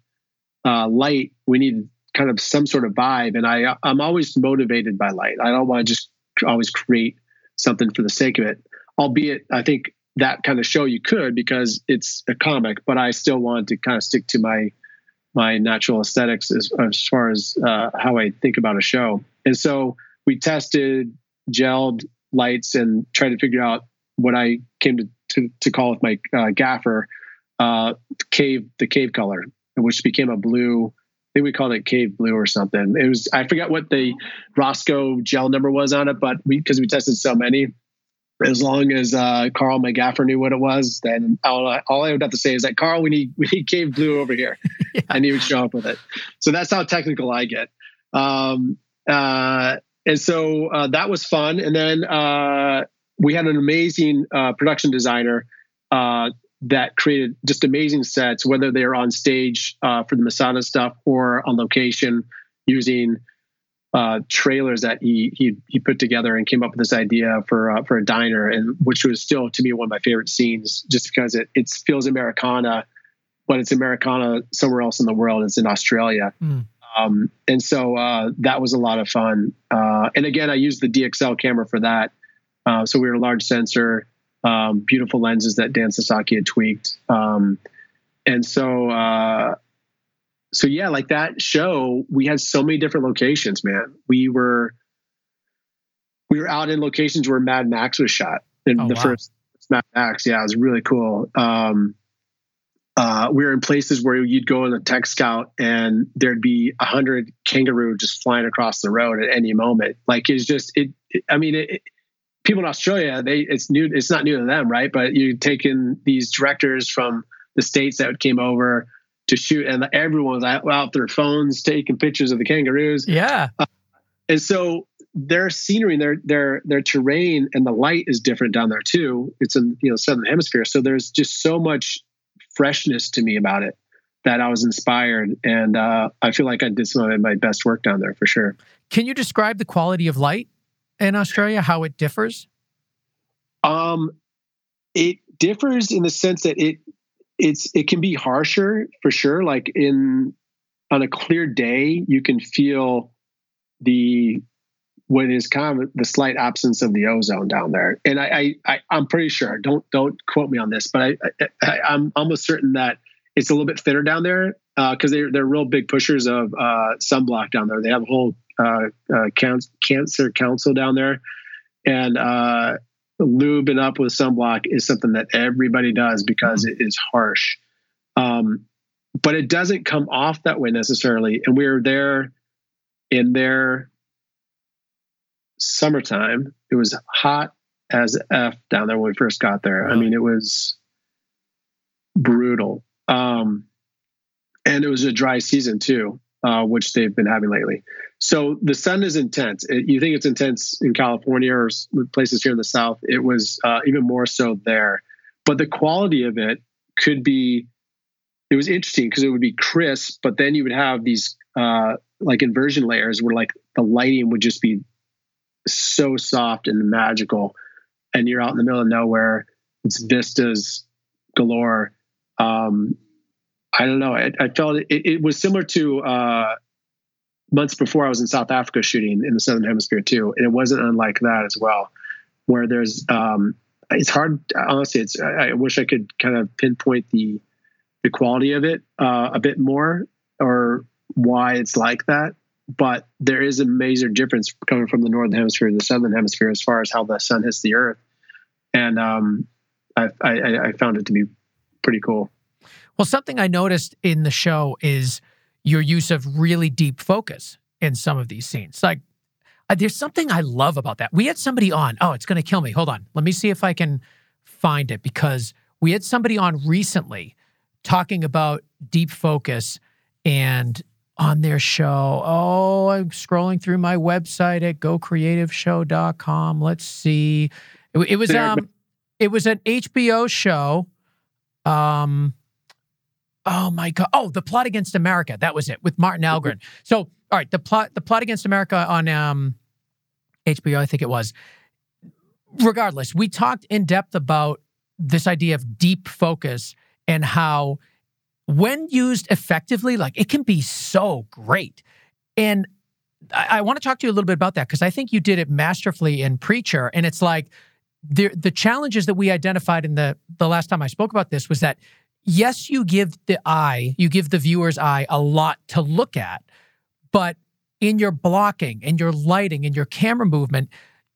Speaker 1: uh, light, we needed kind of some sort of vibe. And I I'm always motivated by light. I don't want to just always create something for the sake of it. Albeit, I think that kind of show you could because it's a comic, but I still wanted to kind of stick to my my natural aesthetics as, as far as uh, how I think about a show. And so we tested gelled lights and tried to figure out what I came to to, to call with my uh, gaffer uh, cave the cave color, which became a blue think we called it cave blue or something. It was I forget what the Rosco gel number was on it, but we because we tested so many, as long as uh, Carl, my gaffer, knew what it was, then all, all, I would have to say is that Carl, we need we need cave blue over here, yeah. and he would show up with it. So that's how technical I get. Um, uh, and so uh, that was fun. And then uh, we had an amazing uh, production designer uh, that created just amazing sets, whether they're on stage uh, for the Masada stuff or on location using uh, trailers that he he he put together and came up with this idea for uh, for a diner, and which was still to me one of my favorite scenes, just because it it feels Americana, but it's Americana somewhere else in the world. It's in Australia. Mm. Um, and so uh, that was a lot of fun. Uh, and again, I used the DXL camera for that. Uh, so we were a large sensor, um, beautiful lenses that Dan Sasaki had tweaked. Um, and so, uh, so yeah, like that show, we had so many different locations, man. We were, we were out in locations where Mad Max was shot in oh, the wow. first Mad Max. Yeah, it was really cool. Um, uh, we were in places where you'd go in a tech scout and there'd be a hundred kangaroo just flying across the road at any moment. Like it's just it. it I mean, it, people in Australia, they it's new. It's not new to them, right? But you take in these directors from the states that came over to shoot, and everyone's out, out their phones taking pictures of the kangaroos.
Speaker 2: Yeah, uh,
Speaker 1: and so their scenery, their their their terrain, and the light is different down there too. It's in you know southern hemisphere, so there's just so much freshness to me about it that I was inspired, and uh, I feel like I did some of my best work down there for sure.
Speaker 2: Can you describe the quality of light in Australia? How it differs?
Speaker 1: Um, it differs in the sense that it it's it can be harsher for sure. Like in on a clear day, you can feel the what is kind of the slight absence of the ozone down there. And I, I, I am pretty sure. Don't don't quote me on this, but I, I am almost certain that it's a little bit thinner down there because uh, they're they're real big pushers of uh, sunblock down there. They have a whole uh, uh cancer council down there, and uh, lubing up with sunblock is something that everybody does because it is harsh. Um, but it doesn't come off that way necessarily. And we are there in their summertime. It was hot as F down there when we first got there. Really? I mean, it was brutal. Um, and it was a dry season too, uh, which they've been having lately. So the sun is intense. It, you think it's intense in California or places here in the South. It was uh, even more so there. But the quality of it could be, it was interesting because it would be crisp, but then you would have these uh, like inversion layers where like the lighting would just be so soft and magical. And you're out in the middle of nowhere. It's vistas galore. Um, I don't know. I, I felt it, it, was similar to uh, months before I was in South Africa shooting in the Southern Hemisphere too, and it wasn't unlike that as well. Where there's, um, it's hard. Honestly, it's. I, I, wish I could kind of pinpoint the the quality of it uh, a bit more, or why it's like that but there is a major difference coming from the northern hemisphere to the southern hemisphere as far as how the sun hits the earth and um, I, I, I found it to be pretty cool
Speaker 2: well something i noticed in the show is your use of really deep focus in some of these scenes like uh, there's something i love about that we had somebody on oh it's going to kill me hold on let me see if i can find it because we had somebody on recently talking about deep focus and on their show. Oh, I'm scrolling through my website at gocreativeshow.com. Let's see. It, it was um it was an HBO show. Um Oh my god. Oh, The Plot Against America. That was it with Martin Ahlgren. So, all right, the plot the plot against America on um HBO, I think it was. Regardless, we talked in depth about this idea of deep focus and how when used effectively, like it can be so great. And I, I want to talk to you a little bit about that because I think you did it masterfully in Preacher. And it's like the the challenges that we identified in the the last time I spoke about this was that yes, you give the eye, you give the viewer's eye a lot to look at, but in your blocking and your lighting and your camera movement,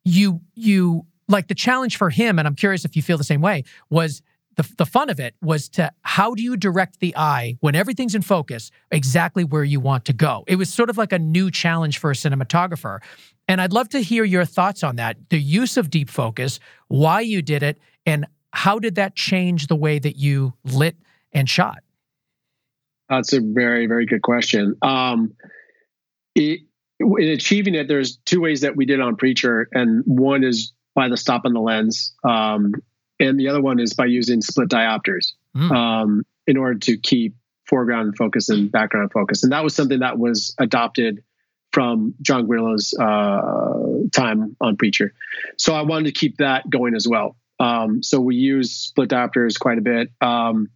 Speaker 2: you you like the challenge for him, and I'm curious if you feel the same way, was the, the fun of it was to how do you direct the eye when everything's in focus exactly where you want to go? It was sort of like a new challenge for a cinematographer and i'd love to hear your thoughts on that. The use of deep focus why you did it and how did that change the way that you lit and shot
Speaker 1: that's a very very good question um, it, in achieving it there's two ways that we did on preacher and one is by the stop on the lens um, and the other one is by using split diopters mm. um, in order to keep foreground focus and background focus. And that was something that was adopted from John Grillo's uh, time on Preacher. So I wanted to keep that going as well. Um, so we use split diopters quite a bit. Um,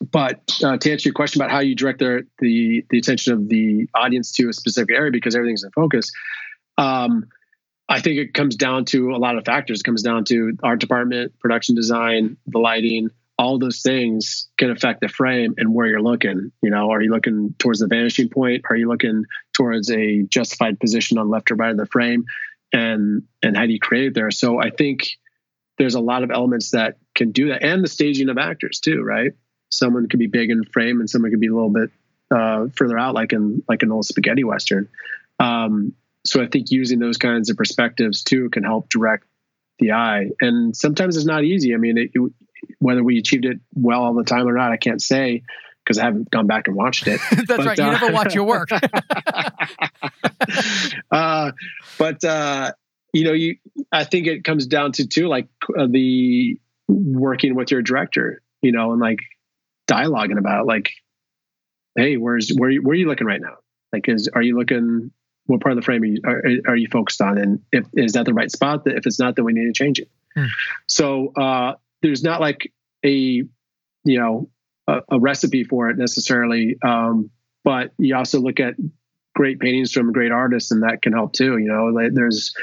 Speaker 1: but uh, to answer your question about how you direct the, the the attention of the audience to a specific area because everything's in focus, um, I think it comes down to a lot of factors. It comes down to art department, production design, the lighting, all those things can affect the frame and where you're looking. You know, are you looking towards the vanishing point? Are you looking towards a justified position on left or right of the frame? And and how do you create it there? So I think there's a lot of elements that can do that, and the staging of actors too, right? Someone could be big in frame, and someone could be a little bit uh, further out, like in like an old spaghetti western. Um, so I think using those kinds of perspectives too can help direct the eye. And sometimes it's not easy. I mean, it, it, whether we achieved it well all the time or not, I can't say because I haven't gone back and watched it.
Speaker 2: That's but, right. You uh, never watch your work.
Speaker 1: uh, but uh, you know, you I think it comes down to too, like uh, the working with your director, you know, and like dialoguing about like, hey, where's where where are you looking right now? Like, is are you looking? What part of the frame are you are, are you focused on? And if is that the right spot? If it's not, then we need to change it. Hmm. So uh, there's not like a you know a, a recipe for it necessarily, um, but you also look at great paintings from great artists, and that can help too. You know, like there's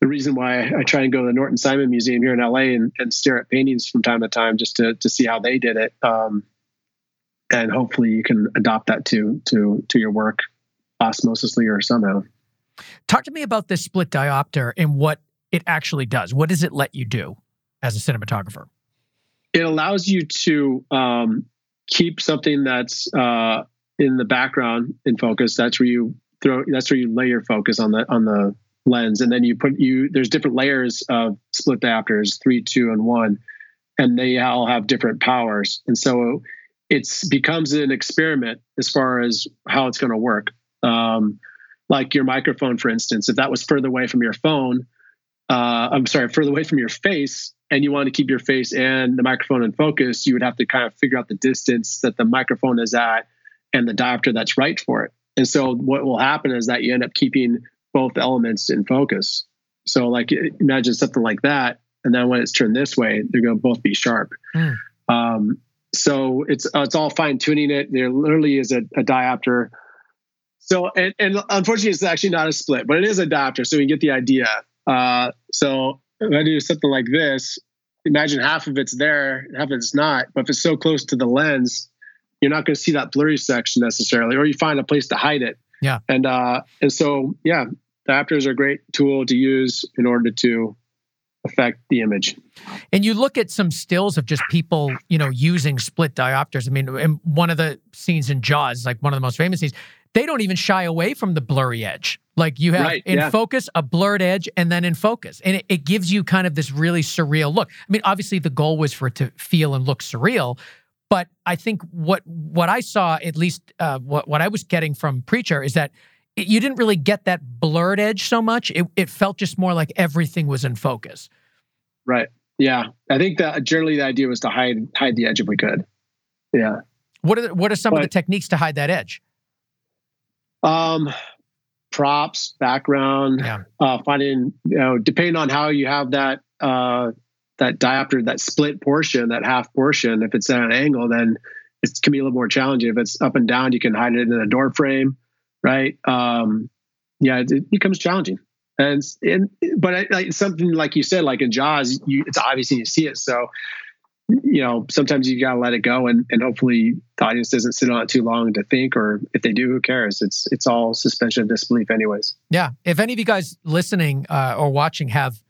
Speaker 1: the reason why I try and go to the Norton Simon Museum here in LA and, and stare at paintings from time to time just to to see how they did it. Um, and hopefully you can adopt that to to to your work osmosisly or somehow.
Speaker 2: Talk to me about this split diopter and what it actually does. What does it let you do as a cinematographer?
Speaker 1: It allows you to um, keep something that's uh, in the background in focus. That's where you throw. That's where you lay your focus on the on the lens, and then you put you. There's different layers of split diopters, three, two, and one, and they all have different powers, and so it's becomes an experiment as far as how it's going to work. Um, like your microphone, for instance, if that was further away from your phone, uh, I'm sorry, further away from your face, and you want to keep your face and the microphone in focus, you would have to kind of figure out the distance that the microphone is at and the diopter that's right for it. And so what will happen is that you end up keeping both elements in focus. So like imagine something like that, and then when it's turned this way, they're going to both be sharp. Mm. Um, so it's uh, it's all fine tuning it. There literally is a, a diopter. So and, and, unfortunately, it's actually not a split, but it is a diopter. So you get the idea. Uh, so if I do something like this, imagine half of it's there, half of it's not. But if it's so close to the lens, you're not going to see that blurry section necessarily, or you find a place to hide it.
Speaker 2: Yeah.
Speaker 1: And uh, and so yeah, diopters are a great tool to use in order to affect the image.
Speaker 2: And you look at some stills of just people, you know, using split diopters. I mean, in one of the scenes in Jaws, like one of the most famous scenes, they don't even shy away from the blurry edge. Like you have right, in yeah. focus a blurred edge and then in focus. And it, it, gives you kind of this really surreal look. I mean, obviously the goal was for it to feel and look surreal, but I think what what I saw, at least uh, what what I was getting from Preacher, is that it, you didn't really get that blurred edge so much. It it felt just more like everything was in focus.
Speaker 1: Right. Yeah. I think that generally the idea was to hide hide the edge if we could. Yeah.
Speaker 2: What are the, what are some but, of the techniques to hide that edge?
Speaker 1: Um, props, background, yeah. uh, finding you know depending on how you have that uh that diopter, that split portion, that half portion, if it's at an angle, then it can be a little more challenging. If it's up and down, you can hide it in a door frame, right? Um, yeah, it, it, becomes challenging. And, and but like, something like you said, like in Jaws, you, it's obvious you see it. So, you know, sometimes you got to let it go, and, and hopefully the audience doesn't sit on it too long to think, or if they do, who cares? It's it's all suspension of disbelief, anyways.
Speaker 2: Yeah. If any of you guys listening uh, or watching have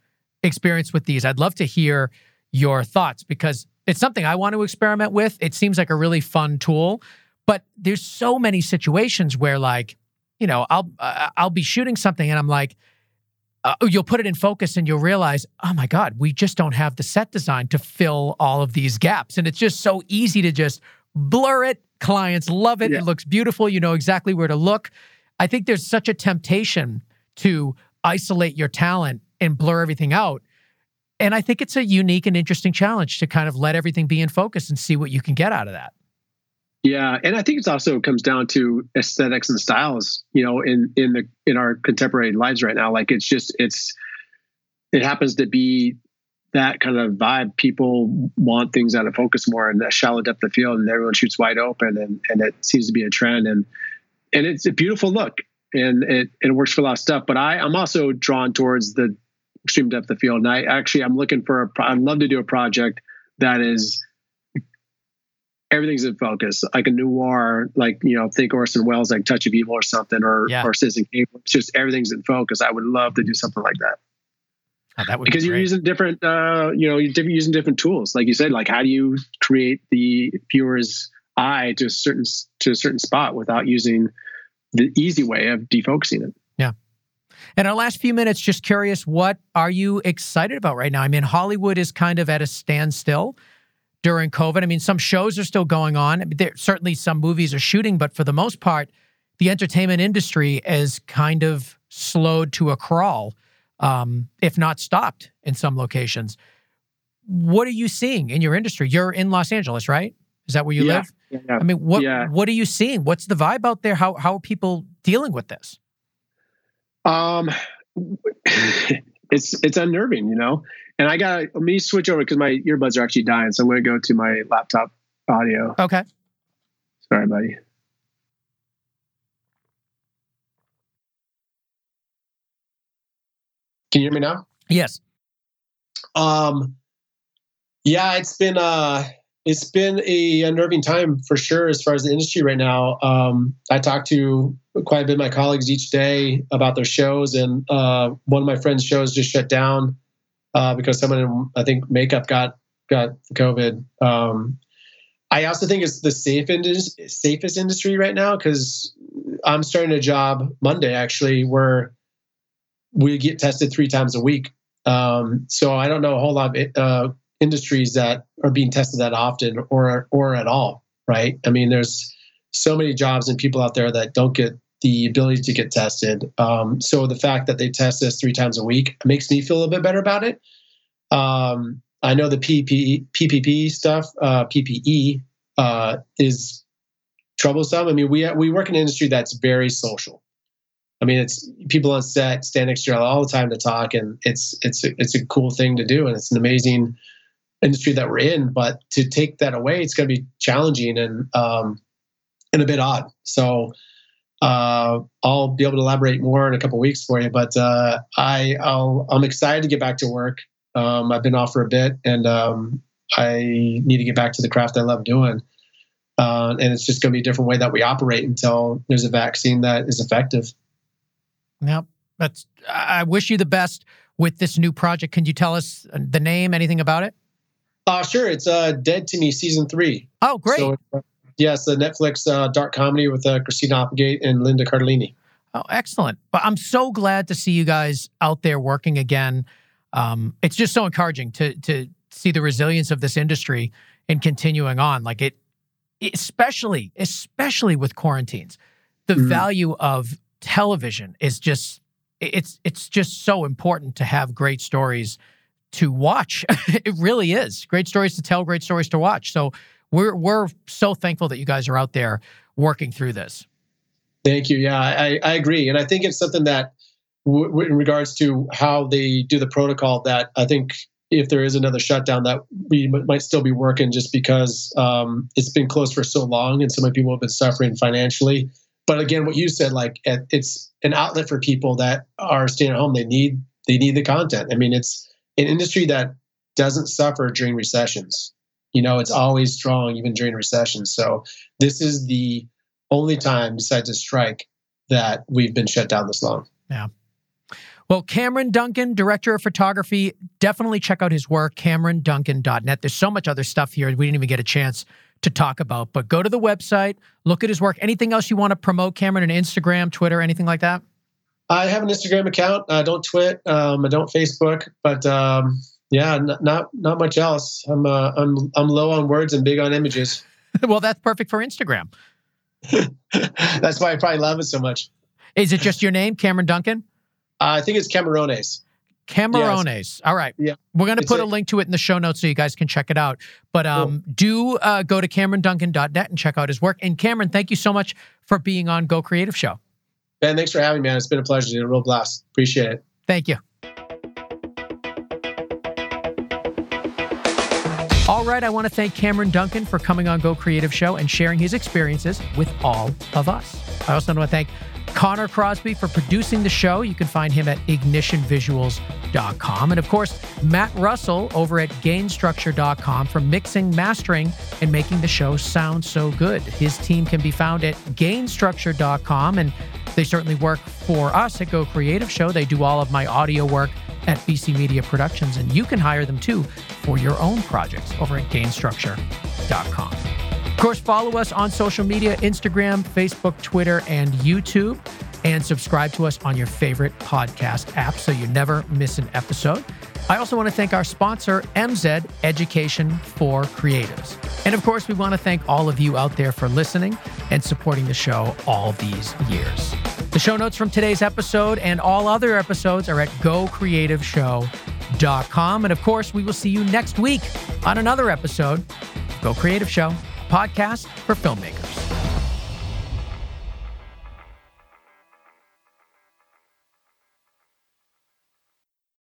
Speaker 2: experience with these. I'd love to hear your thoughts because it's something I want to experiment with. It seems like a really fun tool, but there's so many situations where like, you know, I'll uh, I'll be shooting something and I'm like uh, you'll put it in focus and you'll realize, "Oh my god, we just don't have the set design to fill all of these gaps." And it's just so easy to just blur it. Clients love it. Yeah. It looks beautiful. You know exactly where to look. I think there's such a temptation to isolate your talent and blur everything out. And I think it's a unique and interesting challenge to kind of let everything be in focus and see what you can get out of that.
Speaker 1: Yeah, and I think it also comes down to aesthetics and styles. You know, in in the in our contemporary lives right now, like it's just it's it happens to be that kind of vibe. People want things out of focus more and a shallow depth of field, and everyone shoots wide open, and and it seems to be a trend. And and it's a beautiful look, and it it works for a lot of stuff. But I I'm also drawn towards the extreme depth of field, and I actually I'm looking for a. I'd love to do a project that is everything's in focus, like a noir, like you know, think Orson Welles, like Touch of Evil or something, or yeah. or Citizen Kane. It's just everything's in focus. I would love to do something like that.
Speaker 2: Oh, that would
Speaker 1: because
Speaker 2: be
Speaker 1: you're using different, uh, you know, you're different, using different tools. Like you said, like how do you create the viewer's eye to a certain to a certain spot without using the easy way of defocusing it?
Speaker 2: In our last few minutes, just curious, what are you excited about right now? I mean, Hollywood is kind of at a standstill during COVID. I mean, some shows are still going on. I mean, there, certainly some movies are shooting, but for the most part, the entertainment industry is kind of slowed to a crawl, um, if not stopped in some locations. What are you seeing in your industry? You're in Los Angeles, right? Is that where you
Speaker 1: yeah,
Speaker 2: live?
Speaker 1: Yeah,
Speaker 2: I mean, what
Speaker 1: yeah.
Speaker 2: what are you seeing? What's the vibe out there? How how are people dealing with this?
Speaker 1: Um, it's it's unnerving, you know. And I got let me switch over because my earbuds are actually dying, so I'm going to go to my laptop audio.
Speaker 2: Okay.
Speaker 1: Sorry, buddy. Can you hear me now?
Speaker 2: Yes.
Speaker 1: Um. Yeah, it's been uh it's been a unnerving time for sure as far as the industry right now. Um, I talk to quite a bit of my colleagues each day about their shows, and uh, one of my friends' shows just shut down uh, because someone in I think makeup got got COVID. Um, I also think it's the safe indus- safest industry right now because I'm starting a job Monday actually where we get tested three times a week. Um, so I don't know a whole lot of uh, industries that are being tested that often or or at all. Right? I mean, there's so many jobs and people out there that don't get the ability to get tested. Um, so the fact that they test us three times a week makes me feel a little bit better about it. Um, I know the PPE, PPP stuff, uh, PPE uh, is troublesome. I mean, we we work in an industry that's very social. I mean, it's people on set stand next to you all the time to talk, and it's it's it's a cool thing to do, and it's an amazing industry that we're in. But to take that away, it's going to be challenging and um, and a bit odd. So uh, I'll be able to elaborate more in a couple weeks for you. But uh, I, I'll, I'm excited to get back to work. Um, I've been off for a bit, and um, I need to get back to the craft I love doing. Uh, and it's just going to be a different way that we operate until there's a vaccine that is effective.
Speaker 2: Yep, that's. I wish you the best with this new project. Can you tell us the name, anything about it?
Speaker 1: Uh, sure. It's uh, Dead to Me season three.
Speaker 2: Oh, great. So,
Speaker 1: yes, the Netflix uh, dark comedy with uh, Christina Applegate and Linda Cardellini.
Speaker 2: Oh, excellent. But I'm so glad to see you guys out there working again. Um, it's just so encouraging to to see the resilience of this industry and continuing on. Like it, especially especially with quarantines, the mm-hmm. value of television is just it's it's just so important to have great stories to watch. it really is great stories to tell, great stories to watch. So we're we're so thankful that you guys are out there working through this.
Speaker 1: Thank you. Yeah, I, I agree, and I think it's something that, w- in regards to how they do the protocol, that I think if there is another shutdown, that we m- might still be working just because um, it's been closed for so long, and so many people have been suffering financially. But again, what you said, like it's an outlet for people that are staying at home. They need they need the content. I mean, it's an industry that doesn't suffer during recessions. You know, it's always strong even during recessions. So this is the only time besides a strike that we've been shut down this long.
Speaker 2: Yeah. Well, Cameron Duncan, director of photography, definitely check out his work, CameronDuncan.net. There's so much other stuff here we didn't even get a chance to talk about, but go to the website, look at his work. Anything else you want to promote, Cameron, on Instagram, Twitter, anything like that?
Speaker 1: I have an Instagram account. I don't twit. Um, I don't Facebook, but um, yeah, n- not not much else. I'm uh, I'm I'm low on words and big on images.
Speaker 2: well, that's perfect for Instagram.
Speaker 1: that's why I probably love it so much.
Speaker 2: Is it just your name, Cameron Duncan?
Speaker 1: Uh, I think it's Camarones.
Speaker 2: Camarones. Yes. All right.
Speaker 1: Yeah.
Speaker 2: We're going to put a, a, link to it in the show notes so you guys can check it out. But um, cool. do uh, go to CameronDuncan.net and check out his work. And Cameron, thank you so much for being on Go Creative Show.
Speaker 1: Ben, thanks for having me, man. It's been a pleasure. Dude. A real blast. Appreciate it.
Speaker 2: Thank you. All right, I want to thank Cameron Duncan for coming on Go Creative Show and sharing his experiences with all of us. I also want to thank Connor Crosby for producing the show. You can find him at ignitionvisuals.com. And of course, Matt Russell over at gainstructure.com for mixing, mastering, and making the show sound so good. His team can be found at gainstructure.com. And they certainly work for us at Go Creative Show. They do all of my audio work at BC Media Productions, and you can hire them too for your own projects over at gainstructure.com. Of course, follow us on social media Instagram, Facebook, Twitter, and YouTube. And subscribe to us on your favorite podcast app so you never miss an episode. I also want to thank our sponsor, MZed Education for Creatives. And of course, we want to thank all of you out there for listening and supporting the show all these years. The show notes from today's episode and all other episodes are at gocreativeshow.com. And of course, we will see you next week on another episode, Go Creative Show, podcast for filmmakers.